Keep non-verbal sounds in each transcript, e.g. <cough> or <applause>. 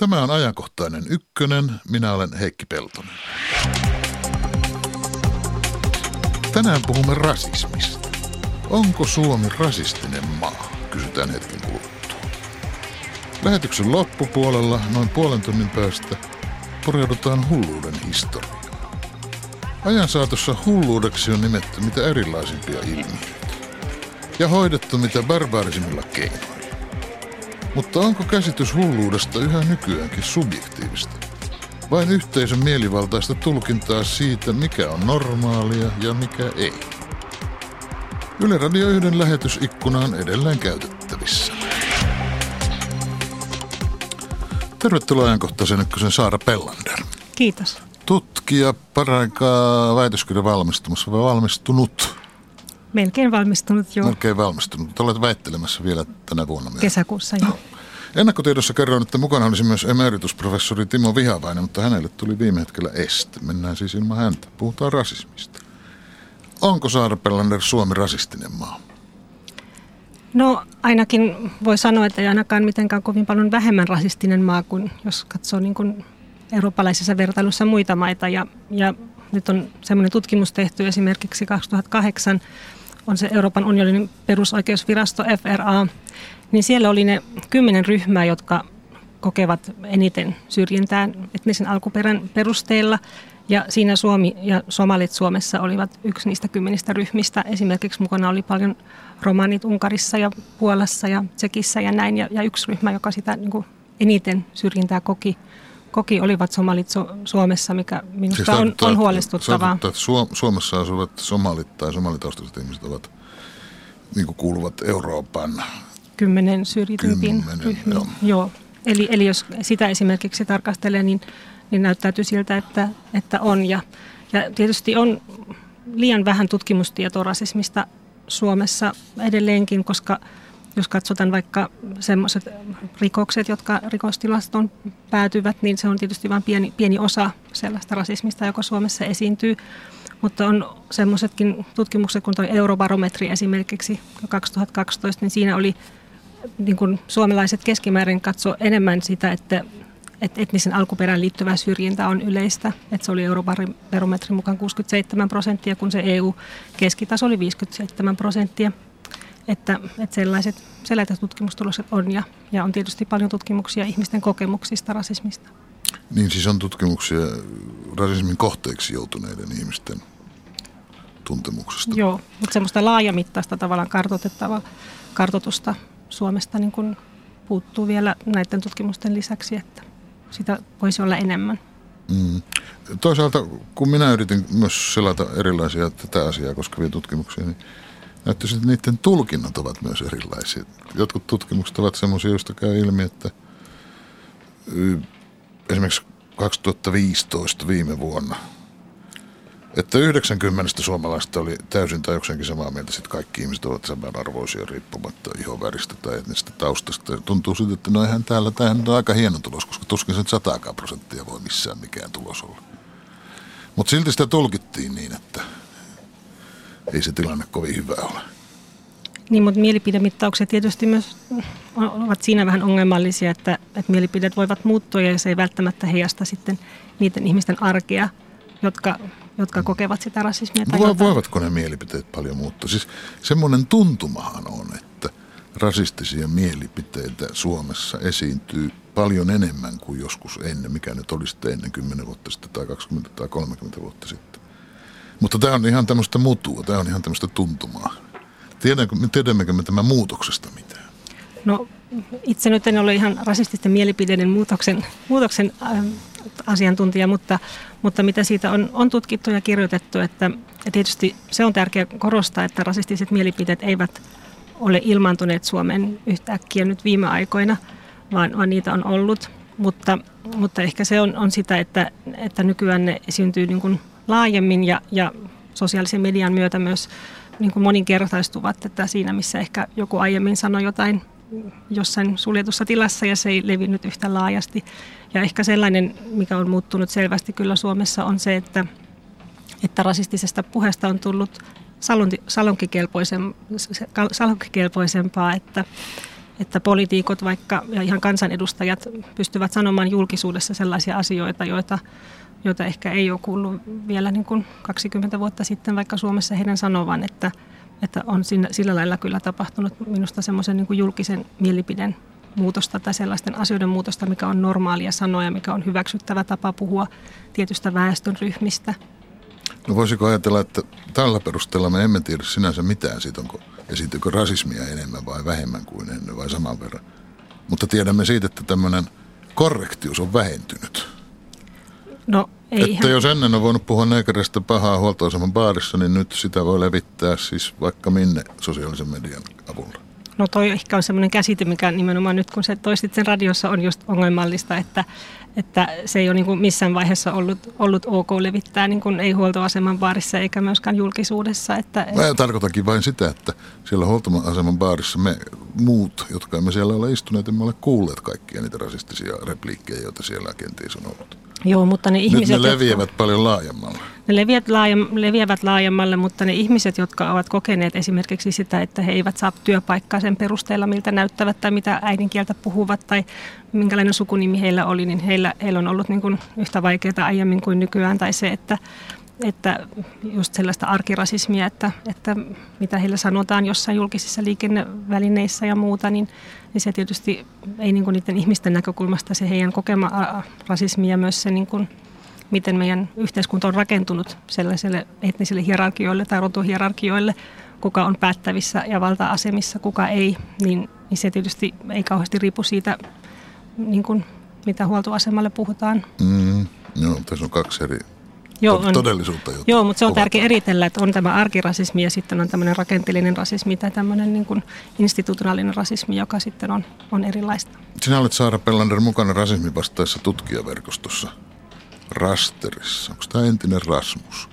Tämä on ajankohtainen ykkönen. Minä olen Heikki Peltonen. Tänään puhumme rasismista. Onko Suomi rasistinen maa? Kysytään hetken kuluttua. Lähetyksen loppupuolella noin puolen tunnin päästä pureudutaan hulluuden historiaan. Ajan saatossa hulluudeksi on nimetty mitä erilaisimpia ilmiöitä ja hoidettu mitä barbaarisimmilla keinoilla. Mutta onko käsitys hulluudesta yhä nykyäänkin subjektiivista? Vain yhteisön mielivaltaista tulkintaa siitä, mikä on normaalia ja mikä ei. Yle Radio 1 lähetysikkuna on edelleen käytettävissä. Tervetuloa ajankohtaisen ykkösen Saara Pellander. Kiitos. Tutkija, paraikaa väitöskirja valmistumassa vai valmistunut? Melkein valmistunut jo. Melkein valmistunut. Olet väittelemässä vielä tänä vuonna myös. Kesäkuussa jo. Ennakkotiedossa kerroin, että mukana olisi myös emeritusprofessori Timo Vihavainen, mutta hänelle tuli viime hetkellä este. Mennään siis ilman häntä. Puhutaan rasismista. Onko Saara Pellander Suomi rasistinen maa? No ainakin voi sanoa, että ei ainakaan mitenkään kovin paljon vähemmän rasistinen maa kuin jos katsoo niin kuin eurooppalaisessa vertailussa muita maita. Ja, ja nyt on semmoinen tutkimus tehty esimerkiksi 2008 on se Euroopan unionin perusoikeusvirasto FRA, niin siellä oli ne kymmenen ryhmää, jotka kokevat eniten syrjintää etnisen alkuperän perusteella. Ja siinä Suomi ja somalit Suomessa olivat yksi niistä kymmenistä ryhmistä. Esimerkiksi mukana oli paljon romanit Unkarissa ja Puolassa ja Tsekissä ja näin. Ja, ja yksi ryhmä, joka sitä niin kuin eniten syrjintää koki, koki, olivat somalit Su- Suomessa, mikä minusta siis on, on huolestuttavaa. että Suomessa asuvat somalit tai somalitaustaiset ihmiset ovat, niin kuin kuuluvat Euroopan kymmenen syrjitympiin ryhmiin. Joo. joo. Eli, eli jos sitä esimerkiksi tarkastelee, niin, niin näyttäytyy siltä, että, että on. Ja, ja tietysti on liian vähän tutkimustietoa rasismista Suomessa edelleenkin, koska jos katsotaan vaikka semmoiset rikokset, jotka rikostilastoon päätyvät, niin se on tietysti vain pieni, pieni osa sellaista rasismista, joka Suomessa esiintyy. Mutta on semmoisetkin tutkimukset, kun tuo eurobarometri esimerkiksi 2012, niin siinä oli niin kuin suomalaiset keskimäärin katso enemmän sitä, että, että etnisen alkuperään liittyvä syrjintä on yleistä. Että se oli eurobarometrin mukaan 67 prosenttia, kun se EU-keskitaso oli 57 prosenttia. Että, että sellaiset, sellaiset tutkimustulokset on ja, ja on tietysti paljon tutkimuksia ihmisten kokemuksista rasismista. Niin siis on tutkimuksia rasismin kohteeksi joutuneiden ihmisten tuntemuksesta. Joo, mutta semmoista laajamittaista tavallaan kartoitettavaa kartoitusta Suomesta niin kuin puuttuu vielä näiden tutkimusten lisäksi, että sitä voisi olla enemmän. Mm. Toisaalta, kun minä yritin myös selata erilaisia tätä asiaa koskevia tutkimuksia, niin näyttäisi, että niiden tulkinnat ovat myös erilaisia. Jotkut tutkimukset ovat sellaisia, joista käy ilmi, että esimerkiksi 2015 viime vuonna – että 90 suomalaista oli täysin tai jokseenkin samaa mieltä, että kaikki ihmiset ovat samanarvoisia riippumatta ihonväristä tai etnisestä taustasta. Ja tuntuu siltä, että no eihän täällä, tämähän on aika hieno tulos, koska tuskin sen sataakaan prosenttia voi missään mikään tulos olla. Mutta silti sitä tulkittiin niin, että ei se tilanne kovin hyvä ole. Niin, mutta mielipidemittaukset tietysti myös ovat siinä vähän ongelmallisia, että, että mielipideet voivat muuttua ja se ei välttämättä heijasta sitten niiden ihmisten arkea, jotka jotka kokevat sitä rasismia. Tai Vo, voivatko ne mielipiteet paljon muuttua? Siis semmoinen tuntumahan on, että rasistisia mielipiteitä Suomessa esiintyy paljon enemmän kuin joskus ennen, mikä nyt olisi ennen 10 vuotta sitten tai 20 tai 30 vuotta sitten. Mutta tämä on ihan tämmöistä mutua, tämä on ihan tämmöistä tuntumaa. Tiedänkö, tiedämmekö me tämän muutoksesta mitään? No itse nyt en ole ihan rasististen mielipiteiden muutoksen, muutoksen äh, asiantuntija, mutta, mutta mitä siitä on, on tutkittu ja kirjoitettu, että ja tietysti se on tärkeää korostaa, että rasistiset mielipiteet eivät ole ilmaantuneet Suomeen yhtäkkiä nyt viime aikoina, vaan, vaan niitä on ollut. Mutta, mutta ehkä se on, on sitä, että, että nykyään ne esiintyy niin kuin laajemmin ja, ja sosiaalisen median myötä myös niin kuin moninkertaistuvat, että siinä missä ehkä joku aiemmin sanoi jotain jossain suljetussa tilassa ja se ei levinnyt yhtä laajasti. Ja ehkä sellainen, mikä on muuttunut selvästi kyllä Suomessa, on se, että, että rasistisesta puheesta on tullut salonkikelpoisempaa, että, että poliitikot vaikka ja ihan kansanedustajat pystyvät sanomaan julkisuudessa sellaisia asioita, joita, joita ehkä ei ole kuullut vielä niin kuin 20 vuotta sitten vaikka Suomessa heidän sanovan, että, että on siinä, sillä lailla kyllä tapahtunut minusta semmoisen niin julkisen mielipiden muutosta tai sellaisten asioiden muutosta, mikä on normaalia sanoa ja mikä on hyväksyttävä tapa puhua tietystä väestönryhmistä. No voisiko ajatella, että tällä perusteella me emme tiedä sinänsä mitään siitä, onko esiintyykö rasismia enemmän vai vähemmän kuin ennen vai saman verran. Mutta tiedämme siitä, että tämmöinen korrektius on vähentynyt. No, ei että ihan. jos ennen on voinut puhua neekeristä pahaa huoltoaseman baarissa, niin nyt sitä voi levittää siis vaikka minne sosiaalisen median avulla. No toi ehkä on semmoinen käsite, mikä nimenomaan nyt kun se toistit sen radiossa on just ongelmallista, että, että se ei ole niin kuin missään vaiheessa ollut, ollut ok levittää niin kuin ei huoltoaseman baarissa eikä myöskään julkisuudessa. Että, Mä tarkoitankin vain sitä, että siellä huoltoaseman baarissa me muut, jotka emme siellä ole istuneet, emme ole kuulleet kaikkia niitä rasistisia repliikkejä, joita siellä kenties on ollut. Joo, mutta ne ihmiset, Nyt ne leviävät jotka, paljon laajemmalle. Ne leviävät, laajem, leviävät laajemmalle, mutta ne ihmiset, jotka ovat kokeneet esimerkiksi sitä, että he eivät saa työpaikkaa sen perusteella, miltä näyttävät tai mitä äidinkieltä puhuvat tai minkälainen sukunimi heillä oli, niin heillä, heillä on ollut niin kuin yhtä vaikeaa aiemmin kuin nykyään. Tai se, että, että just sellaista arkirasismia, että, että mitä heille sanotaan jossain julkisissa liikennevälineissä ja muuta, niin, niin se tietysti ei niin kuin niiden ihmisten näkökulmasta se heidän kokema rasismi ja myös se niin kuin, miten meidän yhteiskunta on rakentunut sellaiselle etnisille hierarkioille tai rotuhierarkioille, kuka on päättävissä ja valta-asemissa, kuka ei, niin, niin se tietysti ei kauheasti riipu siitä, niin kuin, mitä huoltoasemalle puhutaan. Mm, joo, tässä on kaksi eri Joo, on, todellisuutta. Joo, mutta se on tärkeää eritellä, että on tämä arkirasismi ja sitten on tämmöinen rakenteellinen rasismi tai tämmöinen niin kuin institutionaalinen rasismi, joka sitten on, on erilaista. Sinä olet Saara Pellander mukana rasismin vastaessa tutkijaverkostossa Rasterissa. Onko tämä entinen Rasmus?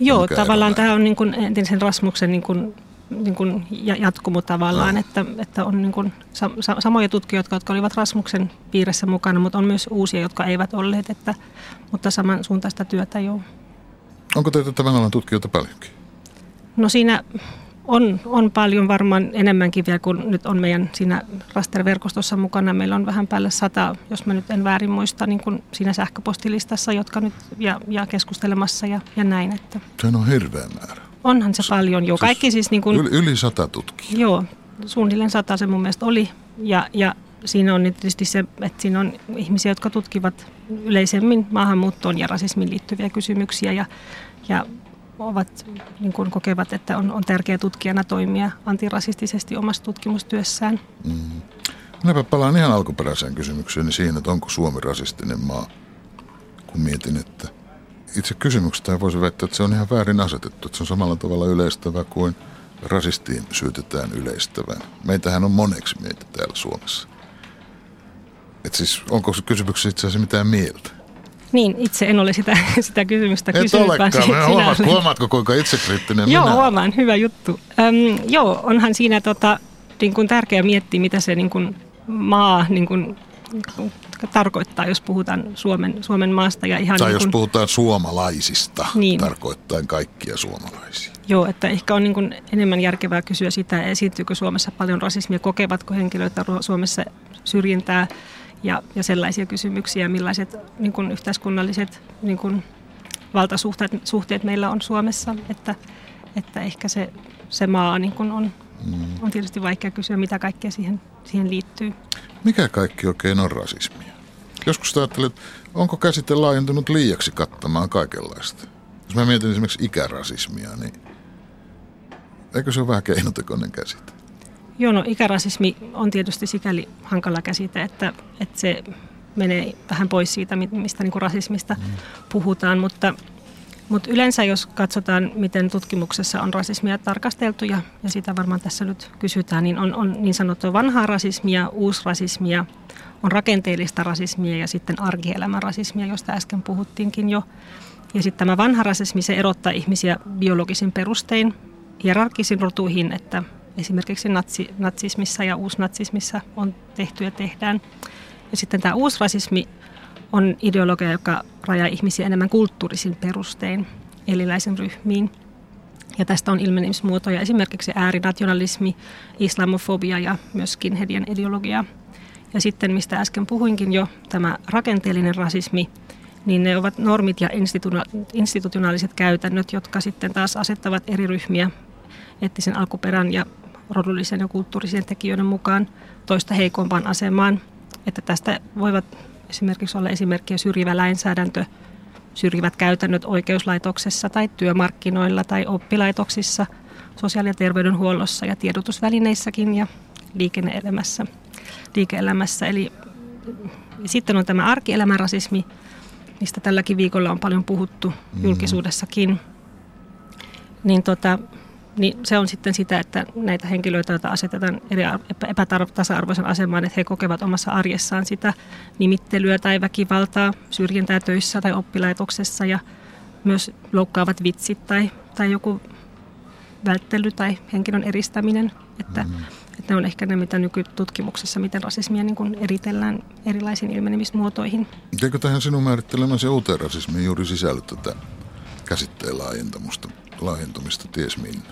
Joo, Mikä tavallaan tämä on niin kuin entisen Rasmuksen niin kuin, niin kuin jatkumo tavallaan, että, että on niin kuin sa- samoja tutkijoita, jotka olivat Rasmuksen piirissä mukana, mutta on myös uusia, jotka eivät olleet, että, mutta samansuuntaista työtä joo. Onko teitä tämän alan tutkijoita paljonkin? No siinä on, on paljon varmaan enemmänkin vielä kuin nyt on meidän siinä rasterverkostossa mukana. Meillä on vähän päälle sata, jos mä nyt en väärin muista, niin kuin siinä sähköpostilistassa, jotka nyt ja, ja keskustelemassa ja, ja näin. Että. Sehän on hirveä määrä. Onhan se paljon jo. Kaikki siis niin kuin, yli, sata tutkijaa. Joo, suunnilleen sata se mun mielestä oli. Ja, ja siinä on tietysti se, että siinä on ihmisiä, jotka tutkivat yleisemmin maahanmuuttoon ja rasismiin liittyviä kysymyksiä. Ja, ja ovat, niin kuin kokevat, että on, on tärkeää tutkijana toimia antirasistisesti omassa tutkimustyössään. Mm. Minäpä palaan ihan alkuperäiseen kysymykseen siihen, että onko Suomi rasistinen maa, kun mietin, että itse kysymyksestä voisi väittää, että se on ihan väärin asetettu, että se on samalla tavalla yleistävä kuin rasistiin syytetään yleistävän. Meitähän on moneksi meitä täällä Suomessa. Et siis onko kysymyksessä itse asiassa mitään mieltä? Niin, itse en ole sitä, <laughs> sitä kysymystä Et kysynyt. olekaan. Sinä huomaat, huomaatko, kuinka itsekriittinen Joo, minä huomaan. Hyvä juttu. Öm, joo, onhan siinä tota, niin kuin tärkeää miettiä, mitä se niin kuin maa niin kuin, tarkoittaa, jos puhutaan Suomen, Suomen maasta. Ja ihan tai niin jos kuin, puhutaan suomalaisista, Niin. tarkoittaen kaikkia suomalaisia. Joo, että ehkä on niin kuin enemmän järkevää kysyä sitä, esiintyykö Suomessa paljon rasismia, kokevatko henkilöitä Suomessa syrjintää ja, ja sellaisia kysymyksiä, millaiset niin kuin yhteiskunnalliset niin kuin valtasuhteet suhteet meillä on Suomessa, että, että ehkä se, se maa niin kuin on, Mm. on tietysti vaikea kysyä, mitä kaikkea siihen, siihen liittyy. Mikä kaikki oikein on rasismia? Joskus ajattelet, että onko käsite laajentunut liiaksi kattamaan kaikenlaista? Jos mä mietin esimerkiksi ikärasismia, niin eikö se ole vähän keinotekoinen käsite? Joo, no ikärasismi on tietysti sikäli hankala käsite, että, että se menee vähän pois siitä, mi- mistä niin kuin rasismista puhutaan, mutta, mutta yleensä jos katsotaan, miten tutkimuksessa on rasismia tarkasteltu, ja, ja sitä varmaan tässä nyt kysytään, niin on, on niin sanottua vanhaa rasismia, uusrasismia, on rakenteellista rasismia ja sitten arkielämän rasismia, josta äsken puhuttiinkin jo. Ja sitten tämä vanha rasismi, se erottaa ihmisiä biologisin perustein, hierarkisin rotuihin, että esimerkiksi natsi, natsismissa ja uusnatsismissa on tehty ja tehdään. Ja sitten tämä uusrasismi on ideologia, joka rajaa ihmisiä enemmän kulttuurisin perustein erilaisiin ryhmiin. Ja tästä on ilmenemismuotoja esimerkiksi äärinationalismi, islamofobia ja myös skinheadien ideologia. Ja sitten, mistä äsken puhuinkin jo, tämä rakenteellinen rasismi, niin ne ovat normit ja institutionaaliset käytännöt, jotka sitten taas asettavat eri ryhmiä eettisen alkuperän ja rodullisen ja kulttuurisen tekijöiden mukaan toista heikompaan asemaan. Että tästä voivat esimerkiksi olla esimerkkiä syrjivä lainsäädäntö, syrjivät käytännöt oikeuslaitoksessa tai työmarkkinoilla tai oppilaitoksissa, sosiaali- ja terveydenhuollossa ja tiedotusvälineissäkin ja liike-elämässä. Liike-elämässä. Eli sitten on tämä arkielämän rasismi, mistä tälläkin viikolla on paljon puhuttu mm. julkisuudessakin. Niin tota, niin se on sitten sitä, että näitä henkilöitä, joita asetetaan eri epätasa-arvoisen asemaan, että he kokevat omassa arjessaan sitä nimittelyä tai väkivaltaa syrjintää töissä tai oppilaitoksessa ja myös loukkaavat vitsit tai, tai joku välttely tai henkilön eristäminen. Että, mm. Että ne on ehkä ne, mitä nykytutkimuksessa, miten rasismia niin kuin eritellään erilaisiin ilmenemismuotoihin. Eikö tähän sinun määrittelemäsi uuteen rasismiin juuri sisälly tätä käsitteen laajentamista, laajentumista ties minne?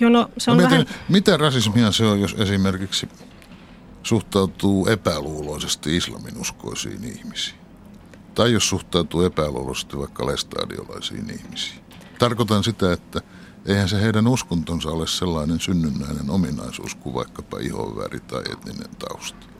Joo, no, se on no, vähän... Mitä rasismia se on, jos esimerkiksi suhtautuu epäluuloisesti islaminuskoisiin ihmisiin? Tai jos suhtautuu epäluuloisesti vaikka lestadiolaisiin ihmisiin? Tarkoitan sitä, että eihän se heidän uskontonsa ole sellainen synnynnäinen ominaisuus kuin vaikkapa ihonväri tai etninen tausta.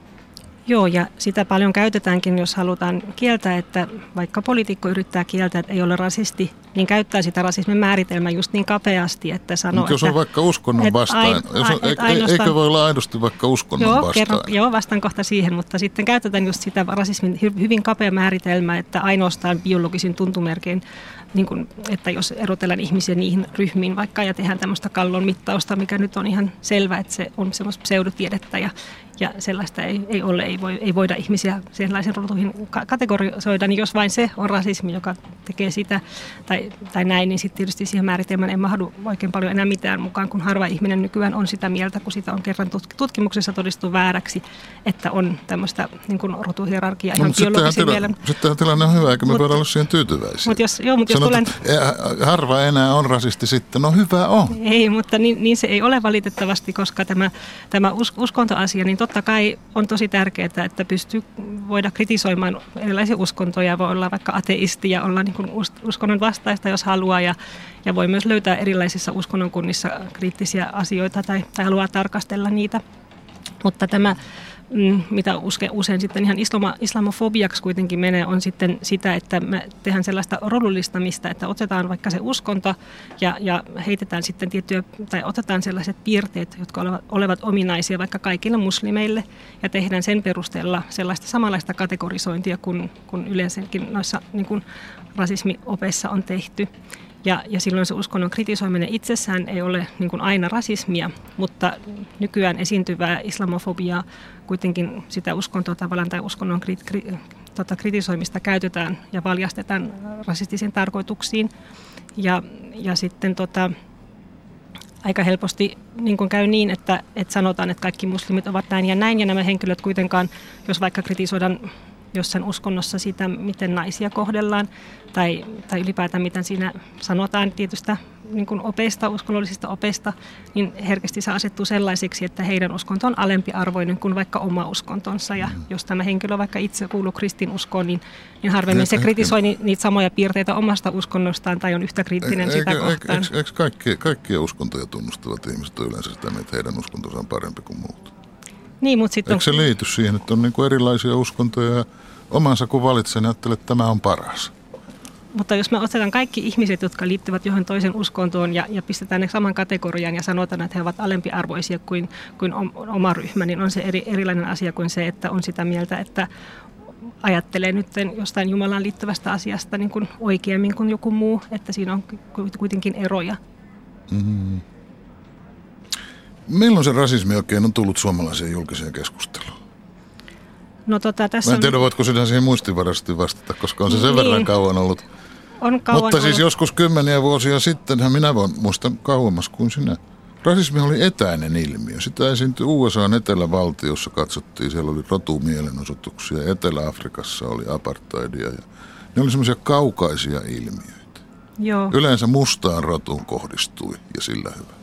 Joo, ja sitä paljon käytetäänkin, jos halutaan kieltää, että vaikka poliitikko yrittää kieltää, että ei ole rasisti, niin käyttää sitä rasismin määritelmää just niin kapeasti, että sanoo, Mutta jos on vaikka uskonnon vastaan, ain, jos on, et eikö voi olla aidosti vaikka uskonnon joo, vastaan? Kerron, joo, vastaan kohta siihen, mutta sitten käytetään just sitä rasismin hyvin kapea määritelmää, että ainoastaan biologisin tuntumerkein niin kuin, että jos erotellaan ihmisiä niihin ryhmiin vaikka ja tehdään tämmöistä kallon mittausta, mikä nyt on ihan selvä, että se on semmoista pseudotiedettä ja, ja sellaista ei, ei ole, ei, voi, ei voida ihmisiä sellaisen rotuihin kategorisoida, niin jos vain se on rasismi, joka tekee sitä tai, tai näin, niin sitten tietysti siihen määritelmään ei mahdu oikein paljon enää mitään mukaan, kun harva ihminen nykyään on sitä mieltä, kun sitä on kerran tutkimuksessa todistettu vääräksi, että on tämmöistä niin kuin rotuhierarkiaa no, ihan no, biologisen mielen. Sittenhän tilanne on hyvä, eikä me mut, voida olla siihen tyytyväisiä. Mutta jos, joo, mutta jos tulen... harva enää on rasisti sitten, no hyvä on. Ei, mutta niin, niin se ei ole valitettavasti, koska tämä, tämä uskontoasia, niin totta kai on tosi tärkeää, että pystyy voida kritisoimaan erilaisia uskontoja. Voi olla vaikka ateisti ja olla niin uskonnon vastaista, jos haluaa. Ja, ja voi myös löytää erilaisissa uskonnonkunnissa kriittisiä asioita tai, tai haluaa tarkastella niitä. Mutta tämä mitä usein sitten ihan islama, islamofobiaksi kuitenkin menee, on sitten sitä, että me tehdään sellaista rodullistamista, että otetaan vaikka se uskonto ja, ja heitetään sitten tiettyjä, tai otetaan sellaiset piirteet, jotka olevat, olevat ominaisia vaikka kaikille muslimeille, ja tehdään sen perusteella sellaista samanlaista kategorisointia kuin, kuin yleensäkin noissa niin kuin rasismiopeissa on tehty. Ja, ja silloin se uskonnon kritisoiminen itsessään ei ole niin kuin aina rasismia, mutta nykyään esiintyvää islamofobiaa kuitenkin sitä uskontoa tavallaan tai uskonnon kri, kri, tota, kritisoimista käytetään ja valjastetaan rasistisiin tarkoituksiin. Ja, ja sitten tota, aika helposti niin kuin käy niin, että, että sanotaan, että kaikki muslimit ovat näin ja näin, ja nämä henkilöt kuitenkaan, jos vaikka kritisoidaan jossain uskonnossa sitä, miten naisia kohdellaan tai, tai ylipäätään miten siinä sanotaan tietystä niin kuin opeista, uskonnollisista opeista, niin herkästi se asettuu sellaisiksi, että heidän uskonto on alempiarvoinen kuin vaikka oma uskontonsa. Ja mm. jos tämä henkilö vaikka itse kuuluu kristinuskoon, niin, niin harvemmin se kritisoi niitä samoja piirteitä omasta uskonnostaan tai on yhtä kriittinen eikö, sitä kohtaan. Eikö, eikö kaikki, kaikkia uskontoja tunnustavat ihmiset on yleensä sitä, että heidän uskontonsa on parempi kuin muut? Niin, mutta sitten Eikö se liity siihen, että on niin kuin erilaisia uskontoja ja omansa kun valitsee, niin ajattelee, että tämä on paras? Mutta jos me otetaan kaikki ihmiset, jotka liittyvät johon toisen uskontoon ja, ja pistetään ne saman kategorian ja sanotaan, että he ovat alempiarvoisia kuin, kuin oma ryhmä, niin on se eri, erilainen asia kuin se, että on sitä mieltä, että ajattelee nyt jostain Jumalaan liittyvästä asiasta niin kuin oikeammin kuin joku muu, että siinä on kuitenkin eroja. Mm-hmm. Milloin se rasismi oikein on tullut suomalaiseen julkiseen keskusteluun? No, tota, tässä Mä en tiedä, on... voitko sinä siihen muistivaraisesti vastata, koska on se sen niin. verran kauan ollut. On kauan Mutta siis ollut. joskus kymmeniä vuosia sitten, minä voin muistaa kauemmas kuin sinä. Rasismi oli etäinen ilmiö. Sitä esiintyi USA etelävaltiossa, katsottiin, siellä oli rotumielenosoituksia, Etelä-Afrikassa oli apartheidia ja ne oli semmoisia kaukaisia ilmiöitä. Joo. Yleensä mustaan rotuun kohdistui ja sillä hyvä.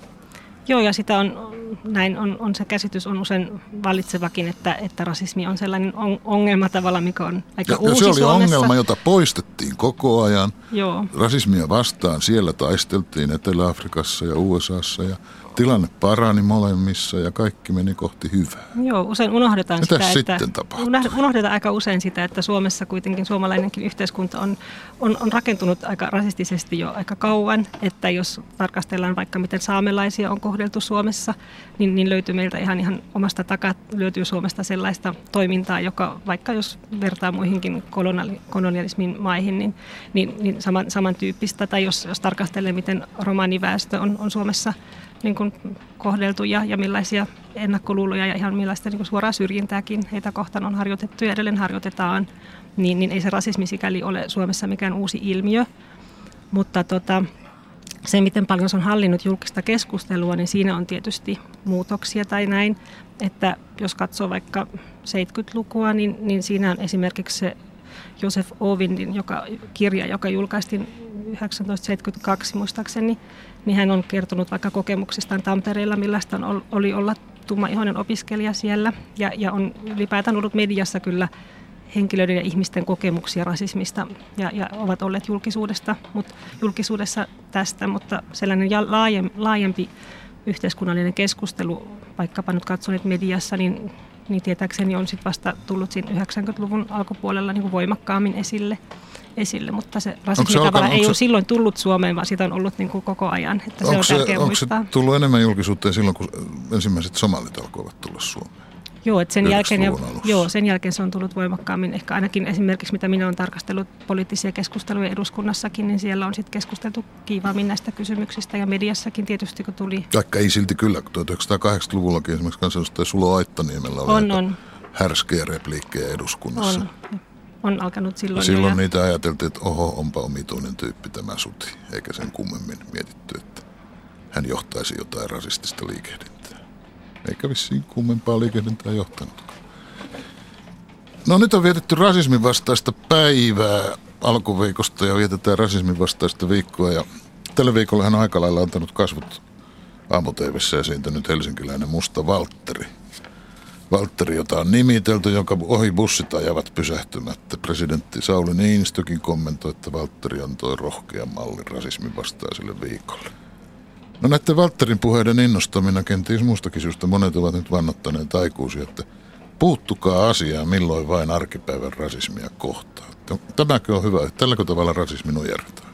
Joo, ja sitä on, näin on, on se käsitys on usein valitsevakin, että, että rasismi on sellainen on, ongelma tavalla, mikä on aika ja, uusi ja se oli Suomessa. ongelma, jota poistettiin koko ajan. Joo. Rasismia vastaan siellä taisteltiin Etelä-Afrikassa ja USAssa ja tilanne parani molemmissa ja kaikki meni kohti hyvää. Joo, usein unohdetaan Mitä sitä, sitten että, tapahtui? unohdetaan aika usein sitä, että Suomessa kuitenkin suomalainenkin yhteiskunta on, on, on rakentunut aika rasistisesti jo aika kauan, että jos tarkastellaan vaikka miten saamelaisia on kohdeltu Suomessa, niin, niin löytyy meiltä ihan, ihan omasta takaa, löytyy Suomesta sellaista toimintaa, joka vaikka jos vertaa muihinkin koloniali, kolonialismin maihin, niin, niin, niin saman, samantyyppistä, tai jos, jos tarkastelee miten romaniväestö on, on Suomessa niin kuin kohdeltu ja, ja millaisia ennakkoluuloja ja ihan millaista niin kuin suoraa syrjintääkin heitä kohtaan on harjoitettu ja edelleen harjoitetaan, niin, niin ei se rasismi sikäli ole Suomessa mikään uusi ilmiö. Mutta tota, se, miten paljon se on hallinnut julkista keskustelua, niin siinä on tietysti muutoksia tai näin. Että jos katsoo vaikka 70-lukua, niin, niin siinä on esimerkiksi se Josef Ovindin joka, kirja, joka julkaistiin 1972 muistaakseni, niin hän on kertonut vaikka kokemuksistaan Tampereella, millaista on, oli olla tummaihoinen opiskelija siellä. Ja, ja on ylipäätään ollut mediassa kyllä henkilöiden ja ihmisten kokemuksia rasismista ja, ja ovat olleet julkisuudesta, mut, julkisuudessa tästä, mutta sellainen laajempi, yhteiskunnallinen keskustelu, vaikkapa nyt katsoneet mediassa, niin, niin tietääkseni on sitten vasta tullut siinä 90-luvun alkupuolella niin kuin voimakkaammin esille esille, mutta se rasismi se tavallaan ei se... ole silloin tullut Suomeen, vaan siitä on ollut niin kuin koko ajan, että se on se, onko muistaa. se tullut enemmän julkisuuteen silloin, kun ensimmäiset somalit alkoivat tulla Suomeen? Joo, että sen jälkeen, ja, joo, sen jälkeen se on tullut voimakkaammin. Ehkä ainakin esimerkiksi, mitä minä olen tarkastellut poliittisia keskusteluja eduskunnassakin, niin siellä on sitten keskusteltu kiivaammin näistä kysymyksistä ja mediassakin tietysti, kun tuli... Vaikka ei silti kyllä, kun 1980-luvullakin esimerkiksi kansanedustaja Sulo Aittaniemellä oli on, on. härskejä repliikkejä eduskunnassa. On on alkanut silloin. Ja silloin ja... niitä ajateltiin, että oho, onpa omituinen tyyppi tämä suti, eikä sen kummemmin mietitty, että hän johtaisi jotain rasistista liikehdintää. Eikä vissiin kummempaa liikehdintää johtanutkaan. No nyt on vietetty rasismin vastaista päivää alkuviikosta ja vietetään rasismin vastaista viikkoa. Ja tällä viikolla hän on aika lailla antanut kasvot aamu esiintynyt helsinkiläinen Musta Valtteri – Valtteri, jota on nimitelty, jonka ohi bussit ajavat pysähtymättä. Presidentti Sauli Niinistökin kommentoi, että Valtteri antoi rohkean mallin rasismin vastaiselle viikolle. No näiden Valtterin puheiden innostamina kenties muustakin syystä monet ovat nyt vannottaneet aikuisia, että puuttukaa asiaan milloin vain arkipäivän rasismia kohtaa. Tämäkö on hyvä, tälläkö tavalla rasismi nujerretaan?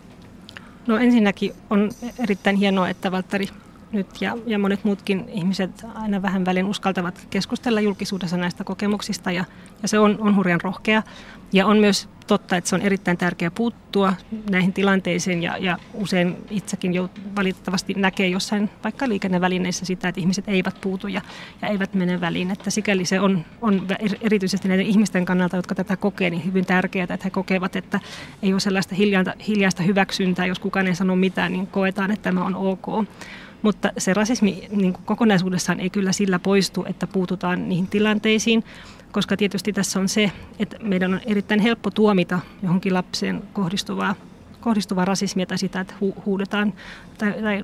No ensinnäkin on erittäin hienoa, että Valtteri nyt ja, ja monet muutkin ihmiset aina vähän välin uskaltavat keskustella julkisuudessa näistä kokemuksista ja, ja se on, on hurjan rohkea. Ja on myös totta, että se on erittäin tärkeää puuttua näihin tilanteisiin ja, ja usein itsekin jo valitettavasti näkee jossain vaikka liikennevälineissä sitä, että ihmiset eivät puutu ja, ja eivät mene väliin. Että sikäli se on, on erityisesti näiden ihmisten kannalta, jotka tätä kokee, niin hyvin tärkeää, että he kokevat, että ei ole sellaista hiljaista, hiljaista hyväksyntää, jos kukaan ei sano mitään, niin koetaan, että tämä on ok. Mutta se rasismi niin kuin kokonaisuudessaan ei kyllä sillä poistu, että puututaan niihin tilanteisiin, koska tietysti tässä on se, että meidän on erittäin helppo tuomita johonkin lapseen kohdistuvaa kohdistuvaa rasismia tai sitä, että hu- huudetaan tai, tai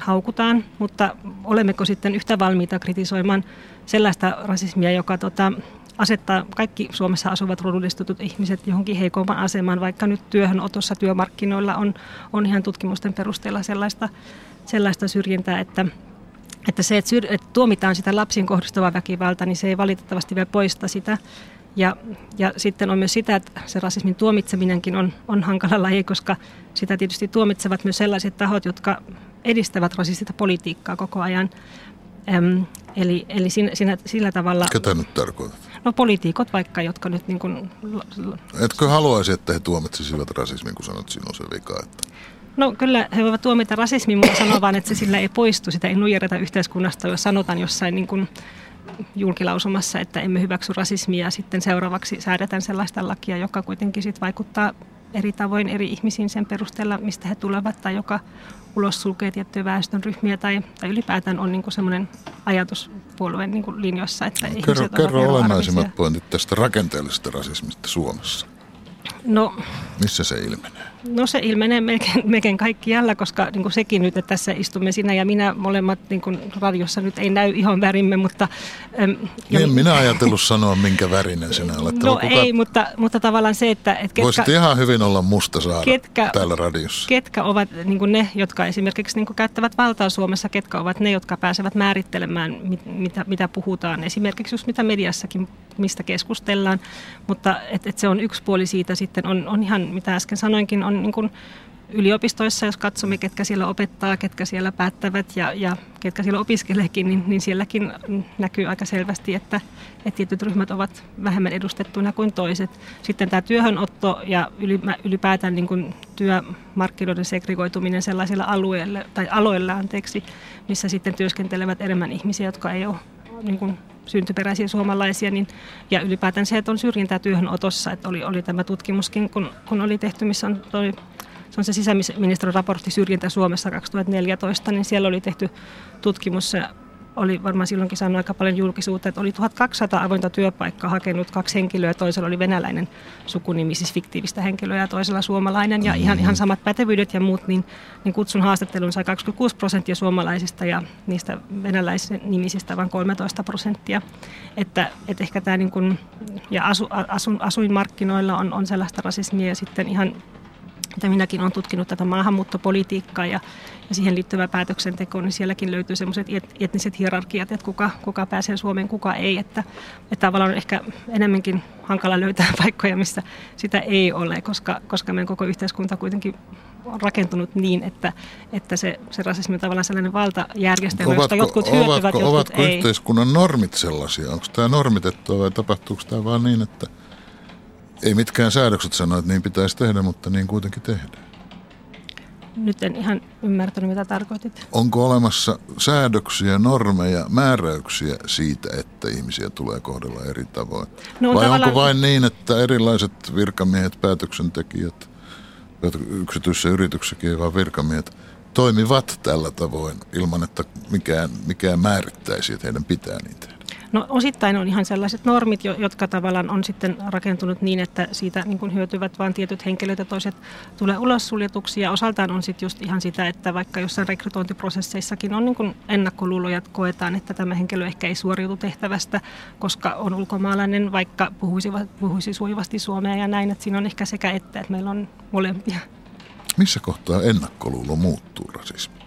haukutaan, mutta olemmeko sitten yhtä valmiita kritisoimaan sellaista rasismia, joka tota, asettaa kaikki Suomessa asuvat rodullistetut ihmiset johonkin heikompaan asemaan, vaikka nyt työhönotossa työmarkkinoilla on, on ihan tutkimusten perusteella sellaista sellaista syrjintää, että, että se, että, syr- että tuomitaan sitä lapsiin kohdistuvaa väkivaltaa, niin se ei valitettavasti vielä poista sitä. Ja, ja sitten on myös sitä, että se rasismin tuomitseminenkin on, on hankala laji, koska sitä tietysti tuomitsevat myös sellaiset tahot, jotka edistävät rasistista politiikkaa koko ajan. Öm, eli eli siinä, siinä, sillä tavalla... Ketä nyt tarkoitat? No poliitikot vaikka, jotka nyt niin kuin... Etkö haluaisi, että he tuomitsisivat rasismin, kun sanot, että siinä on se vika? Että... No kyllä he voivat tuomita rasismin, mutta sanoo vaan, että se sillä ei poistu. Sitä ei nujereta yhteiskunnasta, jos sanotaan jossain niin kuin julkilausumassa, että emme hyväksy rasismia ja sitten seuraavaksi säädetään sellaista lakia, joka kuitenkin sit vaikuttaa eri tavoin eri ihmisiin sen perusteella, mistä he tulevat tai joka ulos sulkee tiettyjä väestönryhmiä tai, tai ylipäätään on niin semmoinen ajatus puolueen niin linjoissa, että Kerro, kerro olennaisimmat pointit tästä rakenteellisesta rasismista Suomessa. No, Missä se ilmenee? No se ilmenee melkein, melkein kaikkialla, koska niin kuin sekin nyt, että tässä istumme sinä ja minä molemmat niin kuin radiossa nyt ei näy ihan värimme, mutta... Äm, ja en minä ajatellut sanoa, minkä värinen sinä olet. No kuka... ei, mutta, mutta tavallaan se, että... että ketkä, Voisit ihan hyvin olla musta saada ketkä, täällä radiossa. Ketkä ovat niin kuin ne, jotka esimerkiksi niin kuin käyttävät valtaa Suomessa, ketkä ovat ne, jotka pääsevät määrittelemään, mit, mitä, mitä puhutaan. Esimerkiksi just mitä mediassakin, mistä keskustellaan, mutta et, et se on yksi puoli siitä sitten, on, on ihan mitä äsken sanoinkin, on niin kuin yliopistoissa, jos katsomme, ketkä siellä opettaa, ketkä siellä päättävät ja, ja ketkä siellä opiskeleekin, niin, niin sielläkin näkyy aika selvästi, että, että tietyt ryhmät ovat vähemmän edustettuina kuin toiset. Sitten tämä työhönotto ja ylipäätään niin kuin työmarkkinoiden segregoituminen sellaisilla alueille, tai aloilla, anteeksi, missä sitten työskentelevät enemmän ihmisiä, jotka ei ole niin kuin syntyperäisiä suomalaisia, niin, ja ylipäätään se, että on syrjintää työhönotossa, että oli, oli tämä tutkimuskin, kun, kun oli tehty, missä on toi se on se sisäministeriön raportti Syrjintä Suomessa 2014, niin siellä oli tehty tutkimus, oli varmaan silloinkin saanut aika paljon julkisuutta, että oli 1200 avointa työpaikkaa hakenut kaksi henkilöä, toisella oli venäläinen sukunimi, siis fiktiivistä henkilöä ja toisella suomalainen ja ihan, ihan samat pätevyydet ja muut, niin, niin kutsun haastattelun sai 26 prosenttia suomalaisista ja niistä venäläisen nimisistä vain 13 prosenttia. Että, että ehkä tämä niin kuin, ja asu, asu, asuinmarkkinoilla on, on sellaista rasismia ja sitten ihan mitä minäkin olen tutkinut tätä maahanmuuttopolitiikkaa ja, ja siihen liittyvää päätöksentekoa, niin sielläkin löytyy semmoiset et, etniset hierarkiat, että kuka, kuka pääsee Suomeen, kuka ei. Että, että tavallaan on ehkä enemmänkin hankala löytää <laughs> paikkoja, missä sitä ei ole, koska, koska meidän koko yhteiskunta kuitenkin on rakentunut niin, että, että se, se rasismi on tavallaan sellainen valtajärjestelmä, ovatko, josta jotkut hyötyvät, ovatko, jotkut ovatko ei. yhteiskunnan normit sellaisia? Onko tämä normitettua vai tapahtuuko tämä vaan niin, että – ei mitkään säädökset sano, että niin pitäisi tehdä, mutta niin kuitenkin tehdään. Nyt en ihan ymmärtänyt, mitä tarkoitit. Onko olemassa säädöksiä, normeja, määräyksiä siitä, että ihmisiä tulee kohdella eri tavoin? No, Vai tavallaan... onko vain niin, että erilaiset virkamiehet, päätöksentekijät, yksityisissä yrityksissäkin vaan virkamiehet, toimivat tällä tavoin ilman, että mikään, mikään määrittäisi, että heidän pitää tehdä? No osittain on ihan sellaiset normit, jotka tavallaan on sitten rakentunut niin, että siitä niin kuin hyötyvät vain tietyt henkilöt ja toiset tulee ulos suljetuksi. Ja osaltaan on sitten just ihan sitä, että vaikka jossain rekrytointiprosesseissakin on niin kuin ennakkoluuloja, että koetaan, että tämä henkilö ehkä ei suoriutu tehtävästä, koska on ulkomaalainen, vaikka puhuisi, puhuisi suivasti suomea ja näin. Että siinä on ehkä sekä että, että meillä on molempia. Missä kohtaa ennakkoluulo muuttuu rasismiksi?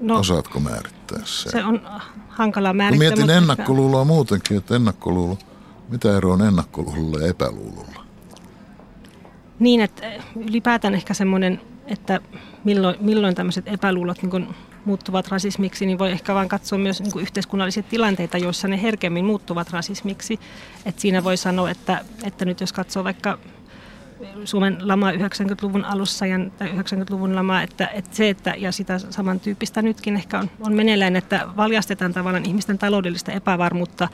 No, Osaatko määrittää sen? Se on hankala määrittää. Mietin ennakkoluuloa muutenkin, että ennakkoluulo, mitä ero on ennakkoluulolla ja epäluulolla? Niin, että ylipäätään ehkä semmoinen, että milloin, milloin tämmöiset epäluulot niin muuttuvat rasismiksi, niin voi ehkä vain katsoa myös niin yhteiskunnallisia tilanteita, joissa ne herkemmin muuttuvat rasismiksi. Et siinä voi sanoa, että, että nyt jos katsoo vaikka Suomen lama 90-luvun alussa ja 90-luvun lama, että, että se, että, ja sitä samantyyppistä nytkin ehkä on, on meneillään, että valjastetaan tavallaan ihmisten taloudellista epävarmuutta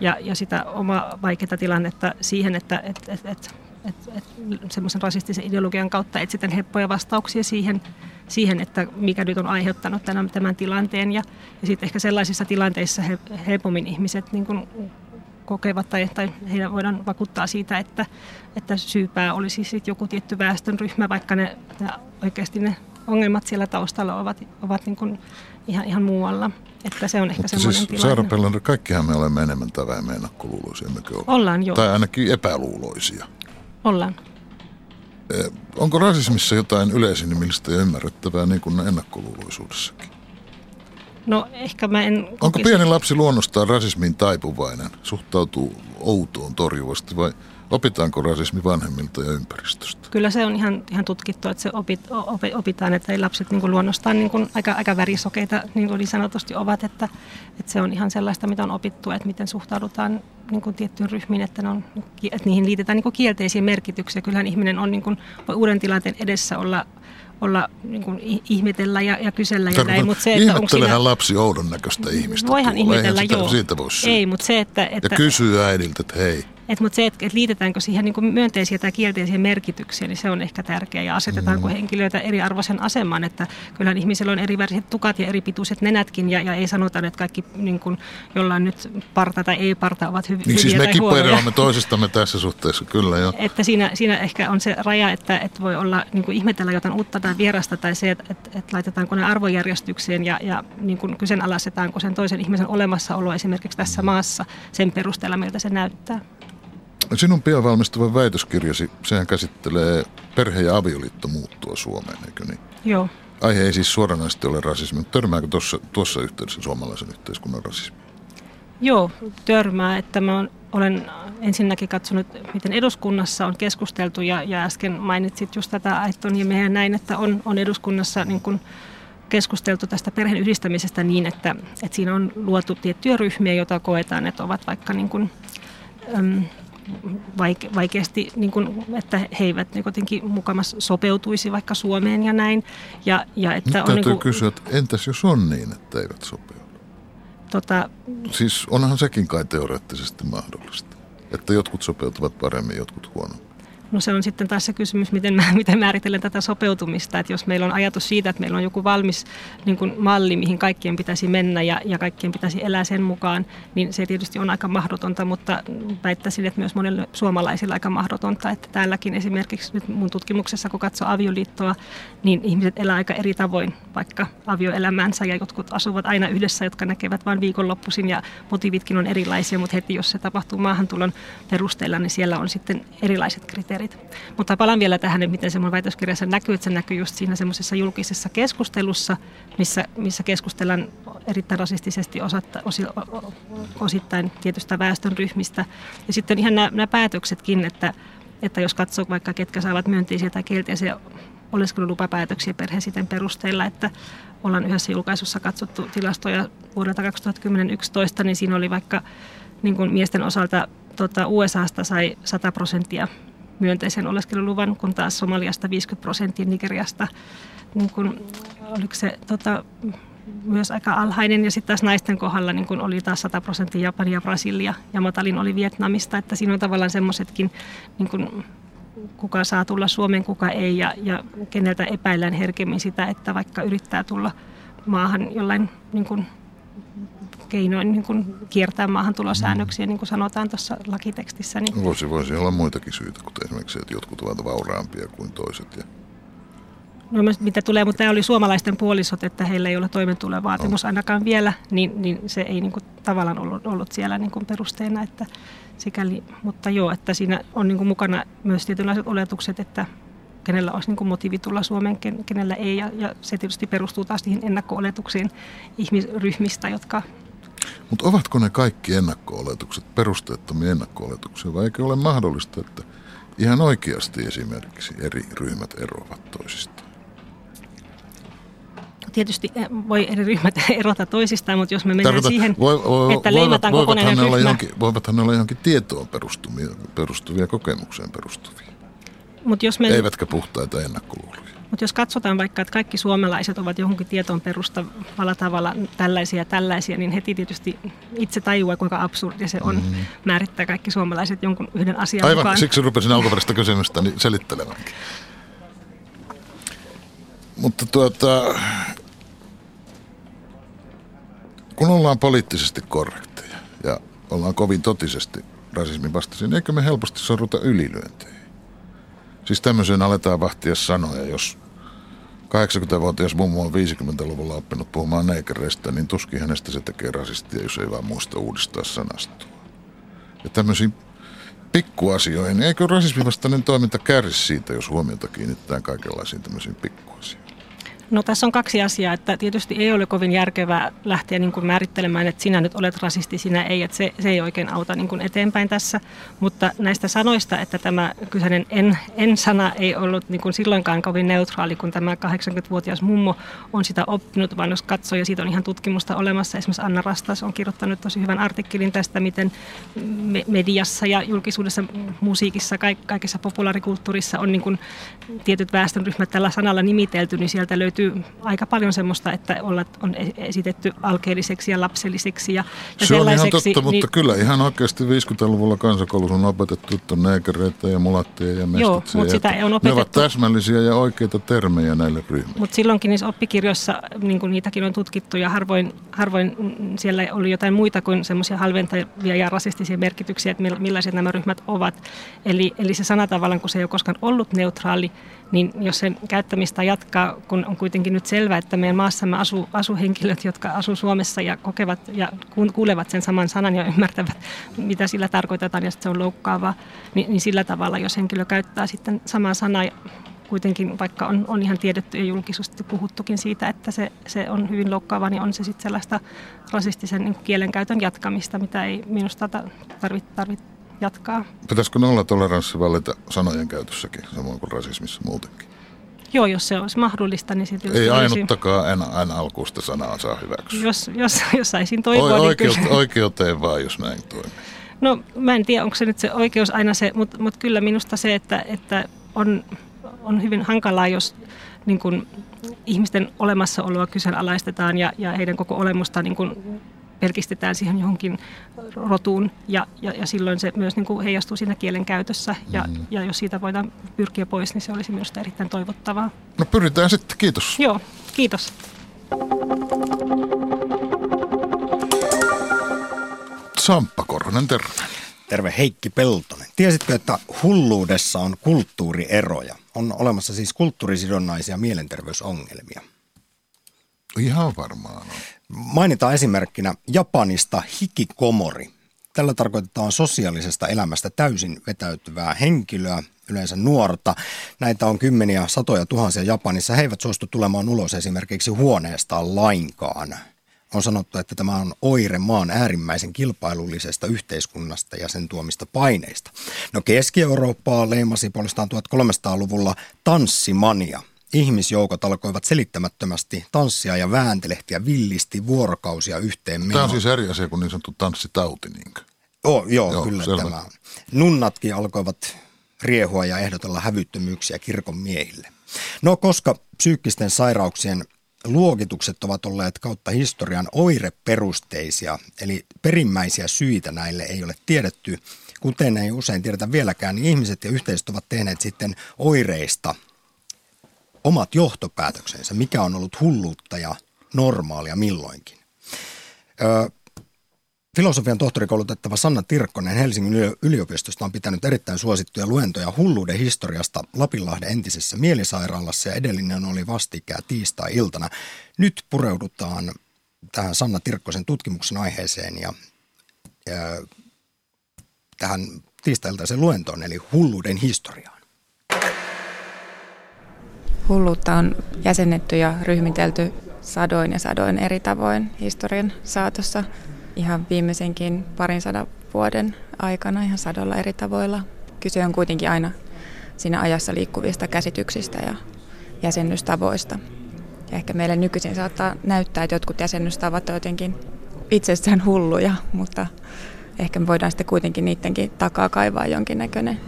ja, ja sitä omaa vaikeaa tilannetta siihen, että et, et, et, et, et, semmoisen rasistisen ideologian kautta etsitään heppoja vastauksia siihen, siihen, että mikä nyt on aiheuttanut tämän, tämän tilanteen. Ja, ja sitten ehkä sellaisissa tilanteissa he, helpommin ihmiset niin kuin kokevat tai, tai heidän voidaan vakuuttaa siitä, että, että syypää olisi sit joku tietty väestönryhmä, vaikka ne, ne oikeasti ne ongelmat siellä taustalla ovat, ovat niin kuin ihan, ihan muualla. Että se on ehkä Mutta semmoinen siis, tilanne. Kaikkihan me olemme enemmän tai vähemmän ennakkoluuloisia? Ollaan jo. Tai ainakin epäluuloisia. Ollaan. Eh, onko rasismissa jotain yleisinimillistä ja ymmärrettävää niin kuin ennakkoluuloisuudessakin? No ehkä mä en... Onko pieni lapsi luonnostaan rasismiin taipuvainen? Suhtautuu outoon torjuvasti vai opitaanko rasismi vanhemmilta ja ympäristöstä? Kyllä se on ihan, ihan tutkittu, että se opit, opitaan, että ei lapset niin luonnostaan niin aika, aika värisokeita niin kuin niin sanotusti ovat, että, että se on ihan sellaista, mitä on opittu, että miten suhtaudutaan niin kuin tiettyyn ryhmiin, että, ne on, että niihin liitetään niin kuin kielteisiä merkityksiä. Kyllähän ihminen on niin kuin, voi uuden tilanteen edessä olla olla niin kuin, ihmetellä ja, ja kysellä ja näin. Mutta se, että onko siinä... lapsi oudon näköistä ihmistä. Voihan tuolla. ihmetellä, sitä, joo. Siitä voi Ei, mutta se, että, että... Ja kysyy äidiltä, että hei, Et, mutta se, että et liitetäänkö siihen niin kuin myönteisiä tai kielteisiä merkityksiä, niin se on ehkä tärkeää. Ja asetetaanko mm. henkilöitä eriarvoisen asemaan, että kyllähän ihmisillä on eri väriset tukat ja eri pituiset nenätkin, ja, ja ei sanota, että kaikki niin kuin, jollain nyt parta tai ei parta ovat hyviä niin, siis tai mekin huonoja. toisistamme tässä suhteessa, kyllä jo. Että siinä, siinä ehkä on se raja, että, että voi olla niin kuin ihmetellä jotain uutta tai vierasta, tai se, että, että, että laitetaanko ne arvojärjestykseen ja, ja niin kuin kyseenalaistetaanko sen toisen ihmisen olemassaolo esimerkiksi tässä maassa sen perusteella, miltä se näyttää. Sinun pian valmistuva väitöskirjasi, sehän käsittelee perhe- ja avioliitto muuttua Suomeen, eikö niin? Joo. Aihe ei siis suoranaisesti ole rasismi, mutta törmääkö tuossa, tuossa yhteydessä suomalaisen yhteiskunnan rasismi? Joo, törmää. Että mä olen ensinnäkin katsonut, miten eduskunnassa on keskusteltu ja, ja äsken mainitsit just tätä Aitton ja mehän näin, että on, on eduskunnassa niin kuin keskusteltu tästä perheen yhdistämisestä niin, että, että siinä on luotu tiettyjä ryhmiä, joita koetaan, että ovat vaikka niin kuin, äm, vaike- vaikeasti, niin kuin, että he eivät niin jotenkin mukamas sopeutuisi vaikka Suomeen ja näin. Ja, ja että Nyt on täytyy niin kuin, kysyä, että entäs jos on niin, että eivät sopeudu? Tota, siis onhan sekin kai teoreettisesti mahdollista, että jotkut sopeutuvat paremmin, jotkut huonommin. No se on sitten taas se kysymys, miten, mä, <laughs> miten määritellen tätä sopeutumista. Että jos meillä on ajatus siitä, että meillä on joku valmis niin kuin malli, mihin kaikkien pitäisi mennä ja, ja kaikkien pitäisi elää sen mukaan, niin se tietysti on aika mahdotonta, mutta väittäisin, että myös monille suomalaisille aika mahdotonta. Että täälläkin esimerkiksi nyt mun tutkimuksessa, kun katsoo avioliittoa, niin ihmiset elää aika eri tavoin vaikka avioelämänsä ja jotkut asuvat aina yhdessä, jotka näkevät vain viikonloppuisin ja motiivitkin on erilaisia, mutta heti jos se tapahtuu maahantulon perusteella, niin siellä on sitten erilaiset kriteerit kriteerit. Mutta palaan vielä tähän, että miten se mun väitöskirjassa näkyy, että se näkyy just siinä semmoisessa julkisessa keskustelussa, missä, missä keskustellaan erittäin rasistisesti osatta, osi, osittain tietystä väestönryhmistä. Ja sitten ihan nämä, nämä päätöksetkin, että, että jos katsoo vaikka ketkä saavat myönteisiä tai kielteisiä oleskelulupapäätöksiä perheesiten perusteella, että ollaan yhdessä julkaisussa katsottu tilastoja vuodelta 2011, niin siinä oli vaikka niin kuin miesten osalta tota, USAsta sai 100 prosenttia myönteisen oleskeluluvan, kun taas Somaliasta 50 prosenttia, Nigeriasta niin kun, oliko se tota, myös aika alhainen. Ja sitten taas naisten kohdalla niin kun oli taas 100 prosenttia Japania ja Brasilia ja matalin oli Vietnamista. Että siinä on tavallaan semmoisetkin, niin kuka saa tulla Suomeen, kuka ei ja, ja keneltä epäillään herkemmin sitä, että vaikka yrittää tulla maahan jollain niin kun, keinoin niin kuin kiertää maahantulosäännöksiä, niin kuin sanotaan tuossa lakitekstissä. Niin... Voisi, voisi olla muitakin syitä, kuten esimerkiksi, että jotkut ovat vauraampia kuin toiset. Ja... No, mitä tulee, mutta tämä oli suomalaisten puolisot, että heillä ei ole toimeentulovaatimus no. ainakaan vielä, niin, niin se ei niin kuin, tavallaan ollut, ollut siellä niin kuin perusteena. Että sikäli, mutta joo, että siinä on niin kuin mukana myös tietynlaiset oletukset, että kenellä olisi niin kuin motiivi tulla Suomeen, kenellä ei. Ja, ja se tietysti perustuu taas niihin ennakko-oletuksiin ihmisryhmistä, jotka mutta ovatko ne kaikki ennakko-oletukset perusteettomia ennakko-oletuksia vai eikö ole mahdollista, että ihan oikeasti esimerkiksi eri ryhmät eroavat toisistaan? Tietysti eh, voi eri ryhmät <laughs> erota toisistaan, mutta jos me mennään Tarkoita, siihen, voi, voi, että leimataan kokonainen ryhmä. Johonkin, voivathan ne olla johonkin tietoon perustuvia, perustuvia kokemukseen perustuvia. Mut jos me... Eivätkä puhtaita ennakkoluuloja. Mutta jos katsotaan vaikka, että kaikki suomalaiset ovat johonkin tietoon perustavalla tavalla tällaisia ja tällaisia, niin heti tietysti itse tajuaa, kuinka absurdia se on mm. määrittää kaikki suomalaiset jonkun yhden asian Aivan, mukaan. siksi rupesin alkuperäistä kysymystä niin selittelemäänkin. Mutta tuota, kun ollaan poliittisesti korrekteja ja ollaan kovin totisesti rasismin vastaisia, niin eikö me helposti sorruta ylilyönteihin? Siis tämmöiseen aletaan vahtia sanoja, jos 80-vuotias mummo on 50-luvulla oppinut puhumaan neikereistä, niin tuskin hänestä se tekee rasistia, jos ei vaan muista uudistaa sanastua. Ja tämmöisiin pikkuasioihin, eikö rasismivastainen toiminta kärsi siitä, jos huomiota kiinnittää kaikenlaisiin tämmöisiin pikkuasioihin? No tässä on kaksi asiaa, että tietysti ei ole kovin järkevää lähteä niin kuin määrittelemään, että sinä nyt olet rasisti, sinä ei, että se, se ei oikein auta niin kuin eteenpäin tässä. Mutta näistä sanoista, että tämä kyseinen en, en-sana ei ollut niin kuin silloinkaan kovin neutraali, kun tämä 80-vuotias mummo on sitä oppinut, vaan jos katsoo, ja siitä on ihan tutkimusta olemassa, esimerkiksi Anna Rastas on kirjoittanut tosi hyvän artikkelin tästä, miten mediassa ja julkisuudessa, musiikissa, kaikessa populaarikulttuurissa on niin kuin tietyt väestönryhmät tällä sanalla nimitelty, niin sieltä löytyy löytyy aika paljon semmoista, että on esitetty alkeelliseksi ja lapselliseksi ja, ja Se on ihan totta, niin, mutta kyllä ihan oikeasti 50-luvulla kansakoulussa on opetettu, että on ja mulattia ja mestitsiä. Joo, mutta sitä on opetettu. Ne ovat täsmällisiä ja oikeita termejä näille ryhmille. Mutta silloinkin niissä oppikirjoissa, niin kuin niitäkin on tutkittu ja harvoin, harvoin siellä oli jotain muita kuin semmoisia halventavia ja rasistisia merkityksiä, että millaiset nämä ryhmät ovat. Eli, eli se sana tavallaan, kun se ei ole koskaan ollut neutraali, niin jos sen käyttämistä jatkaa, kun on kuitenkin nyt selvää, että meidän maassamme asuu, asuu henkilöt, jotka asuu Suomessa ja kokevat ja kuulevat sen saman sanan ja ymmärtävät, mitä sillä tarkoitetaan ja se on loukkaavaa, niin, niin sillä tavalla, jos henkilö käyttää sitten samaa sanaa kuitenkin, vaikka on, on ihan tiedetty ja julkisesti puhuttukin siitä, että se, se on hyvin loukkaava, niin on se sitten sellaista rasistisen niin kielenkäytön jatkamista, mitä ei minusta tarvitse tarvit jatkaa. Pitäisikö nolla toleranssi vallita sanojen käytössäkin, samoin kuin rasismissa muutenkin? Joo, jos se olisi mahdollista, niin sitten... Ei ainuttakaan en, en alkuista sanaa saa hyväksyä. Jos, jos, jos saisin toivoa, o- oikeus, niin kyllä... Oikeuteen vaan, jos näin toimii. No mä en tiedä, onko se nyt se oikeus aina se, mutta, mutta kyllä minusta se, että, että on, on hyvin hankalaa, jos niin kuin, ihmisten olemassaoloa kyseenalaistetaan ja, ja heidän koko olemusta niin kuin, pelkistetään siihen johonkin rotuun ja, ja, ja silloin se myös niin kuin heijastuu siinä kielen käytössä ja, mm. ja jos siitä voidaan pyrkiä pois, niin se olisi minusta erittäin toivottavaa. No pyritään sitten, kiitos. Joo, kiitos. Samppa Korhonen, terve. Terve Heikki Peltonen. Tiesitkö, että hulluudessa on kulttuurieroja? On olemassa siis kulttuurisidonnaisia mielenterveysongelmia. Ihan varmaan on. Mainitaan esimerkkinä Japanista hikikomori. Tällä tarkoitetaan sosiaalisesta elämästä täysin vetäytyvää henkilöä, yleensä nuorta. Näitä on kymmeniä, satoja tuhansia Japanissa. He eivät suostu tulemaan ulos esimerkiksi huoneestaan lainkaan. On sanottu, että tämä on oire maan äärimmäisen kilpailullisesta yhteiskunnasta ja sen tuomista paineista. No Keski-Eurooppaa leimasi puolestaan 1300-luvulla tanssimania – ihmisjoukot alkoivat selittämättömästi tanssia ja vääntelehtiä villisti vuorokausia yhteen menoon. Tämä on siis eri asia kuin niin sanottu tanssitauti. Niin oh, joo, joo, kyllä selvä. tämä. Nunnatkin alkoivat riehua ja ehdotella hävyttömyyksiä kirkon miehille. No koska psyykkisten sairauksien luokitukset ovat olleet kautta historian oireperusteisia, eli perimmäisiä syitä näille ei ole tiedetty, kuten ei usein tiedetä vieläkään, niin ihmiset ja yhteisöt ovat tehneet sitten oireista omat johtopäätöksensä, mikä on ollut hulluutta ja normaalia milloinkin. Ö, filosofian tohtorikoulutettava Sanna Tirkkonen Helsingin yliopistosta on pitänyt erittäin suosittuja luentoja hulluuden historiasta Lapinlahden entisessä mielisairaalassa ja edellinen oli vastikään tiistai-iltana. Nyt pureudutaan tähän Sanna Tirkkosen tutkimuksen aiheeseen ja, ja tähän tiistai-iltaisen luentoon eli hulluuden historiaan. Hulluutta on jäsennetty ja ryhmitelty sadoin ja sadoin eri tavoin historian saatossa ihan viimeisenkin parin sadan vuoden aikana ihan sadolla eri tavoilla. Kyse on kuitenkin aina siinä ajassa liikkuvista käsityksistä ja jäsennystavoista. Ja ehkä meille nykyisin saattaa näyttää, että jotkut jäsennystavat ovat jotenkin itsessään hulluja, mutta ehkä me voidaan sitten kuitenkin niidenkin takaa kaivaa jonkinnäköinen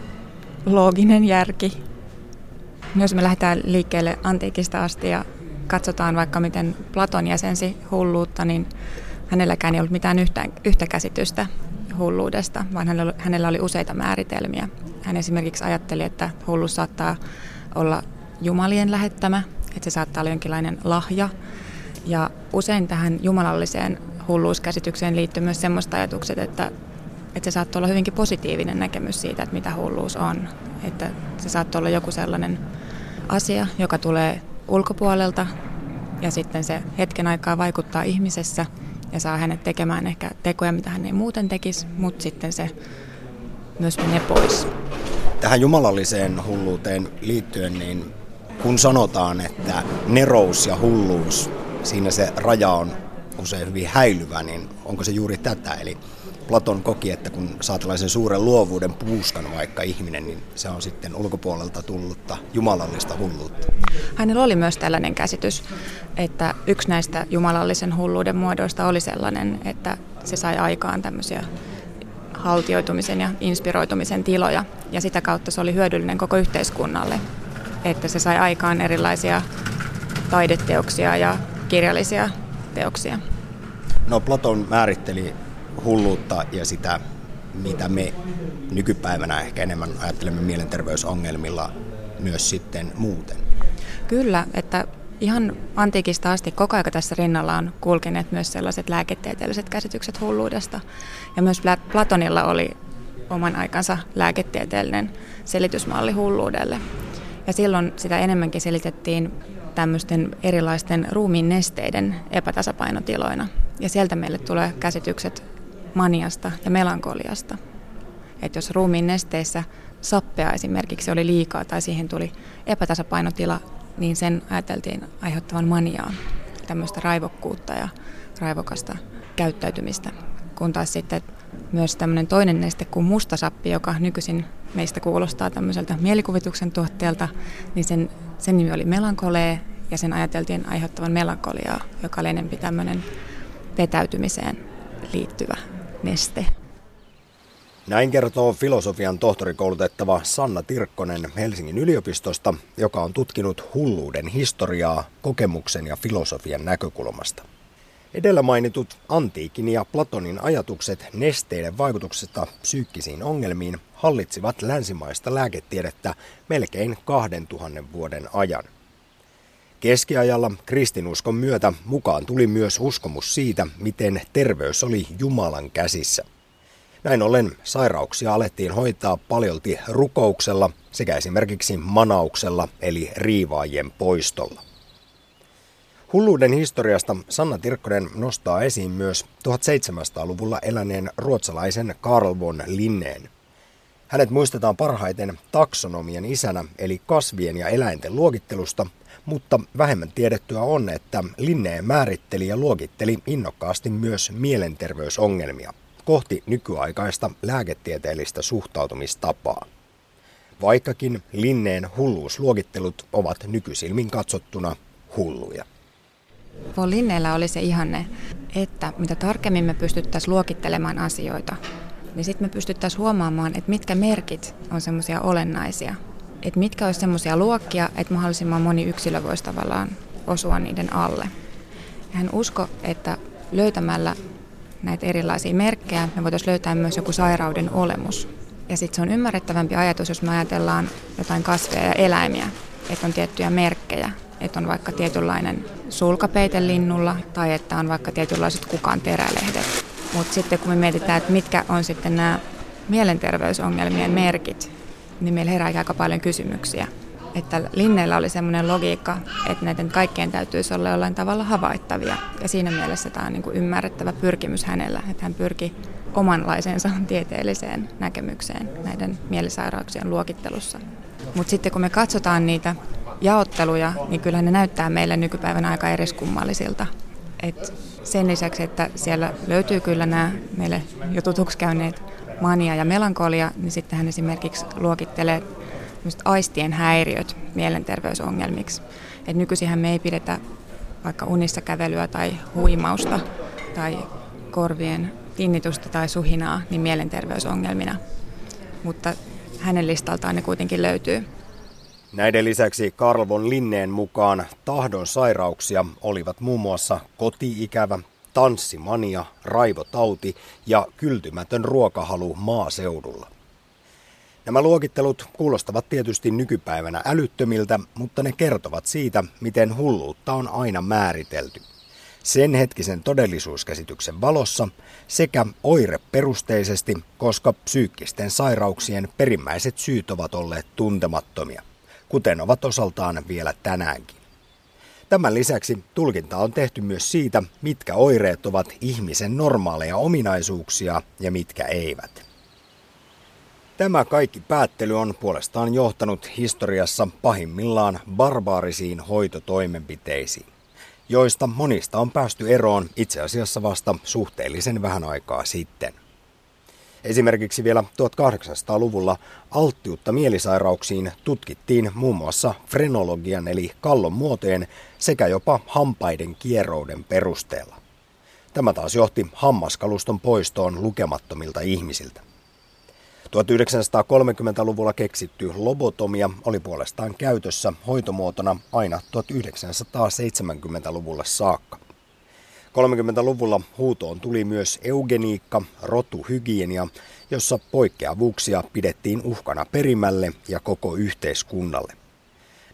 looginen järki jos me lähdetään liikkeelle antiikista asti ja katsotaan vaikka miten Platon jäsensi hulluutta, niin hänelläkään ei ollut mitään yhtä, yhtä käsitystä hulluudesta, vaan hänellä, oli useita määritelmiä. Hän esimerkiksi ajatteli, että hulluus saattaa olla jumalien lähettämä, että se saattaa olla jonkinlainen lahja. Ja usein tähän jumalalliseen hulluuskäsitykseen liittyy myös semmoista ajatukset, että, että se saattaa olla hyvinkin positiivinen näkemys siitä, että mitä hulluus on. Että se saattaa olla joku sellainen asia, joka tulee ulkopuolelta ja sitten se hetken aikaa vaikuttaa ihmisessä ja saa hänet tekemään ehkä tekoja, mitä hän ei muuten tekisi, mutta sitten se myös menee pois. Tähän jumalalliseen hulluuteen liittyen, niin kun sanotaan, että nerous ja hulluus, siinä se raja on usein hyvin häilyvä, niin onko se juuri tätä? Eli Platon koki, että kun saa tällaisen suuren luovuuden puuskan vaikka ihminen, niin se on sitten ulkopuolelta tullutta jumalallista hulluutta. Hänellä oli myös tällainen käsitys, että yksi näistä jumalallisen hulluuden muodoista oli sellainen, että se sai aikaan tämmöisiä haltioitumisen ja inspiroitumisen tiloja. Ja sitä kautta se oli hyödyllinen koko yhteiskunnalle, että se sai aikaan erilaisia taideteoksia ja kirjallisia teoksia. No Platon määritteli hulluutta ja sitä, mitä me nykypäivänä ehkä enemmän ajattelemme mielenterveysongelmilla myös sitten muuten. Kyllä, että ihan antiikista asti koko ajan tässä rinnalla on kulkeneet myös sellaiset lääketieteelliset käsitykset hulluudesta. Ja myös Platonilla oli oman aikansa lääketieteellinen selitysmalli hulluudelle. Ja silloin sitä enemmänkin selitettiin tämmöisten erilaisten ruumiin nesteiden epätasapainotiloina. Ja sieltä meille tulee käsitykset maniasta ja melankoliasta. Että jos ruumiin nesteissä sappea esimerkiksi oli liikaa tai siihen tuli epätasapainotila, niin sen ajateltiin aiheuttavan maniaa, tämmöistä raivokkuutta ja raivokasta käyttäytymistä. Kun taas sitten myös tämmöinen toinen neste kuin mustasappi, joka nykyisin meistä kuulostaa tämmöiseltä mielikuvituksen tuotteelta, niin sen, sen nimi oli melankolee ja sen ajateltiin aiheuttavan melankoliaa, joka oli enemmän tämmöinen vetäytymiseen liittyvä neste. Näin kertoo filosofian tohtorikoulutettava Sanna Tirkkonen Helsingin yliopistosta, joka on tutkinut hulluuden historiaa kokemuksen ja filosofian näkökulmasta. Edellä mainitut antiikin ja Platonin ajatukset nesteiden vaikutuksesta psyykkisiin ongelmiin hallitsivat länsimaista lääketiedettä melkein 2000 vuoden ajan. Keskiajalla kristinuskon myötä mukaan tuli myös uskomus siitä, miten terveys oli Jumalan käsissä – näin ollen sairauksia alettiin hoitaa paljolti rukouksella sekä esimerkiksi manauksella eli riivaajien poistolla. Hulluuden historiasta Sanna Tirkkonen nostaa esiin myös 1700-luvulla eläneen ruotsalaisen Karl von Linneen. Hänet muistetaan parhaiten taksonomian isänä eli kasvien ja eläinten luokittelusta, mutta vähemmän tiedettyä on, että Linneen määritteli ja luokitteli innokkaasti myös mielenterveysongelmia kohti nykyaikaista lääketieteellistä suhtautumistapaa. Vaikkakin Linneen hulluusluokittelut ovat nykysilmin katsottuna hulluja. Von Linneellä oli se ihanne, että mitä tarkemmin me pystyttäisiin luokittelemaan asioita, niin sitten me pystyttäisiin huomaamaan, että mitkä merkit on semmoisia olennaisia. Että mitkä olisi semmoisia luokkia, että mahdollisimman moni yksilö voisi tavallaan osua niiden alle. Ja hän usko, että löytämällä näitä erilaisia merkkejä, me voitaisiin löytää myös joku sairauden olemus. Ja sitten se on ymmärrettävämpi ajatus, jos me ajatellaan jotain kasveja ja eläimiä, että on tiettyjä merkkejä, että on vaikka tietynlainen sulkapeite linnulla tai että on vaikka tietynlaiset kukaan terälehdet. Mutta sitten kun me mietitään, että mitkä on sitten nämä mielenterveysongelmien merkit, niin meillä herää aika paljon kysymyksiä että Linneillä oli semmoinen logiikka, että näiden kaikkien täytyisi olla jollain tavalla havaittavia. Ja siinä mielessä tämä on niin kuin ymmärrettävä pyrkimys hänellä, että hän pyrki omanlaisensa <laughs> tieteelliseen näkemykseen näiden mielisairauksien luokittelussa. Mutta sitten kun me katsotaan niitä jaotteluja, niin kyllä ne näyttää meille nykypäivänä aika eriskummallisilta. Et sen lisäksi, että siellä löytyy kyllä nämä meille jo tutuksi käyneet mania ja melankolia, niin sitten hän esimerkiksi luokittelee aistien häiriöt mielenterveysongelmiksi. Et nykyisinhän me ei pidetä vaikka unissa kävelyä tai huimausta tai korvien tinnitusta tai suhinaa niin mielenterveysongelmina. Mutta hänen listaltaan ne kuitenkin löytyy. Näiden lisäksi Karl von Linneen mukaan tahdon sairauksia olivat muun muassa kotiikävä, tanssimania, raivotauti ja kyltymätön ruokahalu maaseudulla. Nämä luokittelut kuulostavat tietysti nykypäivänä älyttömiltä, mutta ne kertovat siitä, miten hulluutta on aina määritelty. Sen hetkisen todellisuuskäsityksen valossa sekä oireperusteisesti, koska psyykkisten sairauksien perimmäiset syyt ovat olleet tuntemattomia, kuten ovat osaltaan vielä tänäänkin. Tämän lisäksi tulkinta on tehty myös siitä, mitkä oireet ovat ihmisen normaaleja ominaisuuksia ja mitkä eivät. Tämä kaikki päättely on puolestaan johtanut historiassa pahimmillaan barbaarisiin hoitotoimenpiteisiin, joista monista on päästy eroon itse asiassa vasta suhteellisen vähän aikaa sitten. Esimerkiksi vielä 1800-luvulla alttiutta mielisairauksiin tutkittiin muun muassa frenologian eli kallon muotojen sekä jopa hampaiden kierouden perusteella. Tämä taas johti hammaskaluston poistoon lukemattomilta ihmisiltä. 1930-luvulla keksitty lobotomia oli puolestaan käytössä hoitomuotona aina 1970-luvulle saakka. 30-luvulla huutoon tuli myös eugeniikka, rotuhygienia, jossa poikkeavuuksia pidettiin uhkana perimälle ja koko yhteiskunnalle.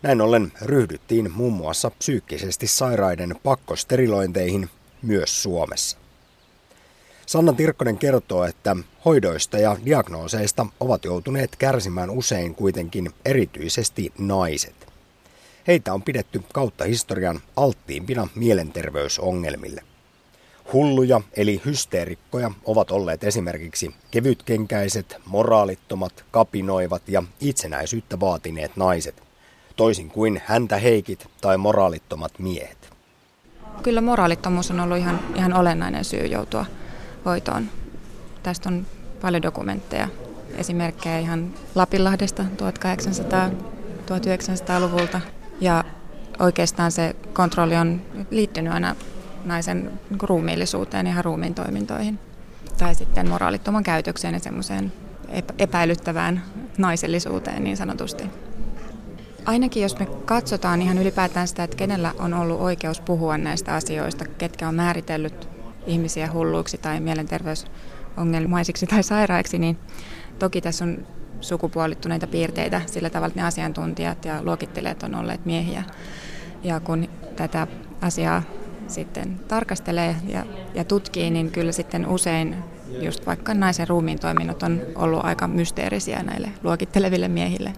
Näin ollen ryhdyttiin muun muassa psyykkisesti sairaiden pakkosterilointeihin myös Suomessa. Sanna Tirkkonen kertoo, että hoidoista ja diagnooseista ovat joutuneet kärsimään usein kuitenkin erityisesti naiset. Heitä on pidetty kautta historian alttiimpina mielenterveysongelmille. Hulluja eli hysteerikkoja ovat olleet esimerkiksi kevytkenkäiset, moraalittomat, kapinoivat ja itsenäisyyttä vaatineet naiset, toisin kuin häntä heikit tai moraalittomat miehet. Kyllä moraalittomuus on ollut ihan, ihan olennainen syy joutua hoitoon. Tästä on paljon dokumentteja, esimerkkejä ihan Lapinlahdesta 1800-1900-luvulta. Ja oikeastaan se kontrolli on liittynyt aina naisen ruumiillisuuteen ja ihan ruumiin toimintoihin. Tai sitten moraalittoman käytökseen ja semmoiseen epäilyttävään naisellisuuteen niin sanotusti. Ainakin jos me katsotaan ihan ylipäätään sitä, että kenellä on ollut oikeus puhua näistä asioista, ketkä on määritellyt ihmisiä hulluiksi tai mielenterveysongelmaisiksi tai sairaiksi, niin toki tässä on sukupuolittuneita piirteitä sillä tavalla, että ne asiantuntijat ja luokittelijat on olleet miehiä. Ja kun tätä asiaa sitten tarkastelee ja, ja tutkii, niin kyllä sitten usein just vaikka naisen ruumiin toiminnot on ollut aika mysteerisiä näille luokitteleville miehille.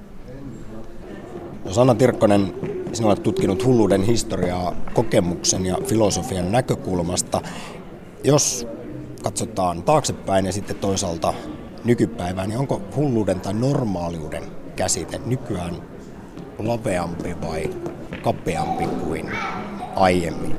Sanna Tirkkonen, sinä olet tutkinut hulluuden historiaa kokemuksen ja filosofian näkökulmasta. Jos katsotaan taaksepäin ja sitten toisaalta nykypäivään, niin onko hulluuden tai normaaliuden käsite nykyään laveampi vai kapeampi kuin aiemmin?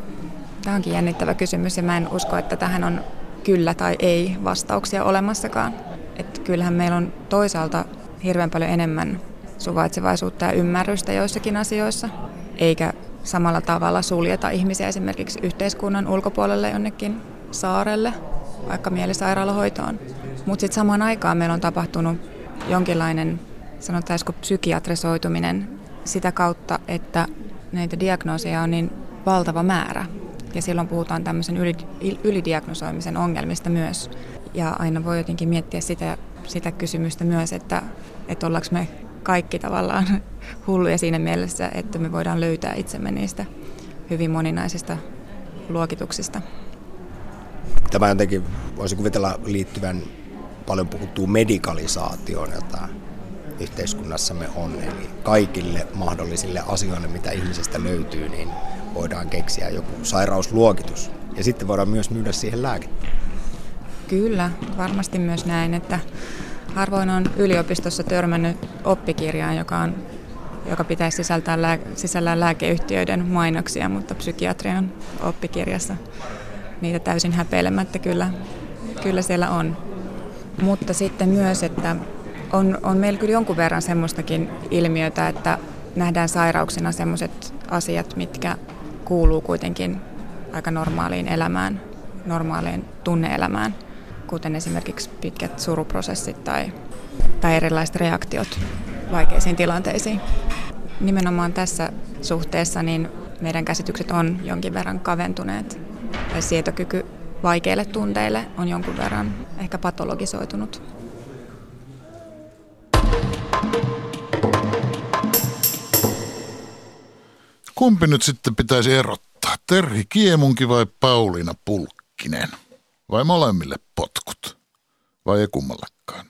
Tämä onkin jännittävä kysymys ja mä en usko, että tähän on kyllä tai ei vastauksia olemassakaan. Että kyllähän meillä on toisaalta hirveän paljon enemmän suvaitsevaisuutta ja ymmärrystä joissakin asioissa, eikä samalla tavalla suljeta ihmisiä esimerkiksi yhteiskunnan ulkopuolelle jonnekin saarelle, vaikka mielisairaalahoitoon. Mutta sitten samaan aikaan meillä on tapahtunut jonkinlainen, sanotaanko psykiatrisoituminen sitä kautta, että näitä diagnooseja on niin valtava määrä. Ja silloin puhutaan tämmöisen ylidiagnosoimisen ongelmista myös. Ja aina voi jotenkin miettiä sitä, sitä kysymystä myös, että, että ollaanko me kaikki tavallaan <laughs> hulluja siinä mielessä, että me voidaan löytää itsemme niistä hyvin moninaisista luokituksista. Tämä jotenkin voisi kuvitella liittyvän paljon puhuttuun medikalisaatioon, jota yhteiskunnassamme on. Eli kaikille mahdollisille asioille, mitä ihmisestä löytyy, niin voidaan keksiä joku sairausluokitus. Ja sitten voidaan myös myydä siihen lääkettä. Kyllä, varmasti myös näin, että harvoin on yliopistossa törmännyt oppikirjaan, joka, on, joka pitäisi sisältää lää, sisällään lääkeyhtiöiden mainoksia, mutta psykiatrian oppikirjassa niitä täysin häpeilemättä kyllä, kyllä siellä on. Mutta sitten myös, että on, on meillä kyllä jonkun verran semmoistakin ilmiötä, että nähdään sairauksina semmoiset asiat, mitkä kuuluu kuitenkin aika normaaliin elämään, normaaliin tunneelämään, kuten esimerkiksi pitkät suruprosessit tai, tai erilaiset reaktiot vaikeisiin tilanteisiin. Nimenomaan tässä suhteessa niin meidän käsitykset on jonkin verran kaventuneet tai sietokyky vaikeille tunteille on jonkun verran ehkä patologisoitunut. Kumpi nyt sitten pitäisi erottaa? Terhi Kiemunki vai Pauliina Pulkkinen? Vai molemmille potkut? Vai ei kummallekaan?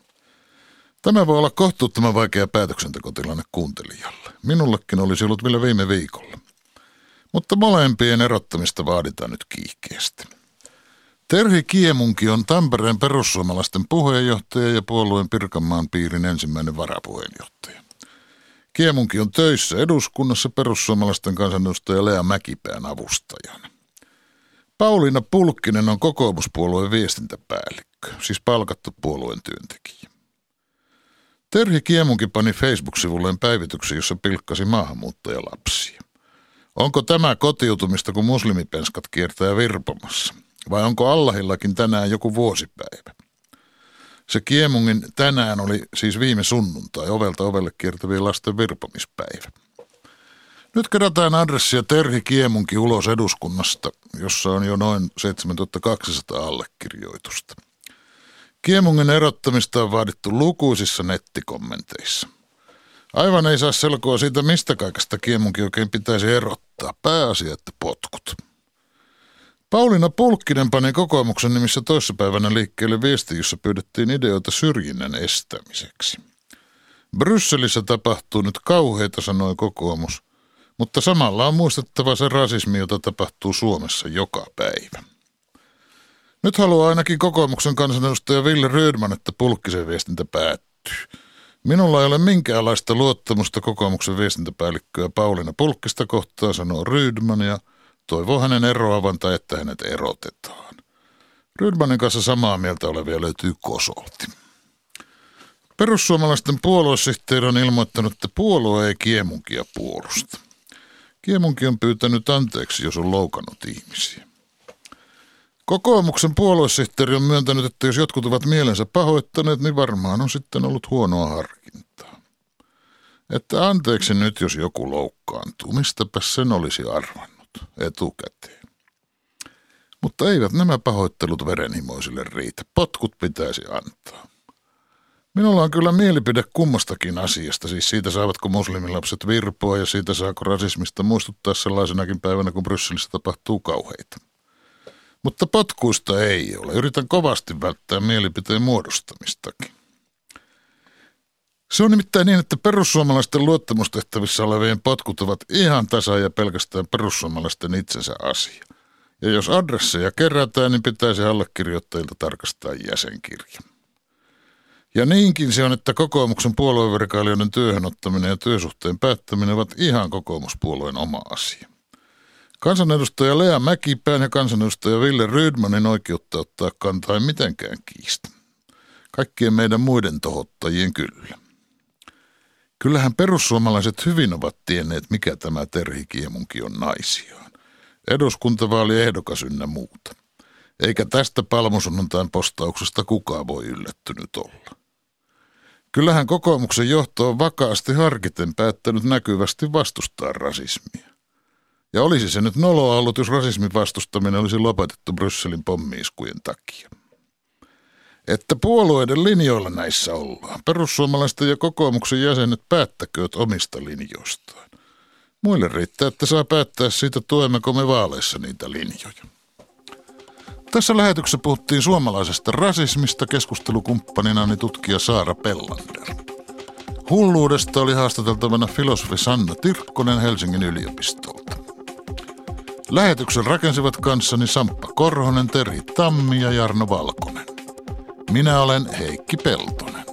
Tämä voi olla kohtuuttoman vaikea päätöksentekotilanne kuuntelijalle. Minullekin olisi ollut vielä viime viikolla. Mutta molempien erottamista vaaditaan nyt kiihkeästi. Terhi Kiemunki on Tampereen perussuomalaisten puheenjohtaja ja puolueen Pirkanmaan piirin ensimmäinen varapuheenjohtaja. Kiemunki on töissä eduskunnassa perussuomalaisten kansanedustaja Lea Mäkipään avustajana. Pauliina Pulkkinen on kokoomuspuolueen viestintäpäällikkö, siis palkattu puolueen työntekijä. Terhi Kiemunki pani Facebook-sivulleen päivityksen, jossa pilkkasi maahanmuuttajalapsia. Onko tämä kotiutumista, kun muslimipenskat kiertää virpomassa? Vai onko Allahillakin tänään joku vuosipäivä? Se Kiemungin tänään oli siis viime sunnuntai ovelta ovelle kiertävien lasten virpomispäivä. Nyt kerätään adressia Terhi Kiemunki ulos eduskunnasta, jossa on jo noin 7200 allekirjoitusta. Kiemungin erottamista on vaadittu lukuisissa nettikommenteissa. Aivan ei saa selkoa siitä, mistä kaikesta Kiemunki oikein pitäisi erottaa. Pääasia, että potkut. Pauliina Pulkkinen pani kokoomuksen nimissä toissapäivänä liikkeelle viesti, jossa pyydettiin ideoita syrjinnän estämiseksi. Brysselissä tapahtuu nyt kauheita, sanoi kokoomus, mutta samalla on muistettava se rasismi, jota tapahtuu Suomessa joka päivä. Nyt haluaa ainakin kokoomuksen kansanedustaja Ville Rydman, että Pulkkisen viestintä päättyy. Minulla ei ole minkäänlaista luottamusta kokoomuksen viestintäpäällikköä Pauliina Pulkkista kohtaan, sanoo Rydman ja toivoo hänen eroavan tai että hänet erotetaan. Rydmanin kanssa samaa mieltä olevia löytyy kosolti. Perussuomalaisten puoluesihteeri on ilmoittanut, että puolue ei kiemunkia puolusta. Kiemunki on pyytänyt anteeksi, jos on loukannut ihmisiä. Kokoomuksen puoluesihteeri on myöntänyt, että jos jotkut ovat mielensä pahoittaneet, niin varmaan on sitten ollut huonoa harkintaa. Että anteeksi nyt, jos joku loukkaantuu, mistäpä sen olisi arvannut etukäteen. Mutta eivät nämä pahoittelut verenhimoisille riitä. Potkut pitäisi antaa. Minulla on kyllä mielipide kummastakin asiasta, siis siitä saavatko muslimilapset virpoa ja siitä saako rasismista muistuttaa sellaisenakin päivänä, kun Brysselissä tapahtuu kauheita. Mutta potkuista ei ole. Yritän kovasti välttää mielipiteen muodostamistakin. Se on nimittäin niin, että perussuomalaisten luottamustehtävissä olevien potkut ovat ihan tasa ja pelkästään perussuomalaisten itsensä asia. Ja jos adresseja kerätään, niin pitäisi allekirjoittajilta tarkastaa jäsenkirja. Ja niinkin se on, että kokoomuksen puolueverkailijoiden työhönottaminen ja työsuhteen päättäminen ovat ihan kokoomuspuolueen oma asia. Kansanedustaja Lea Mäkipään ja kansanedustaja Ville Rydmanin oikeutta ottaa kantaa ei mitenkään kiistä. Kaikkien meidän muiden tohottajien kyllä. Kyllähän perussuomalaiset hyvin ovat tienneet, mikä tämä Terhi Kiemunki on naisiaan. Eduskuntavaali ehdokas ynnä muuta. Eikä tästä palmusunnuntain postauksesta kukaan voi yllättynyt olla. Kyllähän kokoomuksen johto on vakaasti harkiten päättänyt näkyvästi vastustaa rasismia. Ja olisi se nyt noloa ollut, jos rasismin vastustaminen olisi lopetettu Brysselin pommiiskujen takia. Että puolueiden linjoilla näissä ollaan. Perussuomalaisten ja kokoomuksen jäsenet päättäkööt omista linjoistaan. Muille riittää, että saa päättää siitä, tuemmeko me vaaleissa niitä linjoja. Tässä lähetyksessä puhuttiin suomalaisesta rasismista keskustelukumppanina tutkija Saara Pellander. Hulluudesta oli haastateltavana filosofi Sanna Tirkkonen Helsingin yliopistolta. Lähetyksen rakensivat kanssani Samppa Korhonen, Terhi Tammi ja Jarno Valkonen. Minä olen Heikki Peltonen.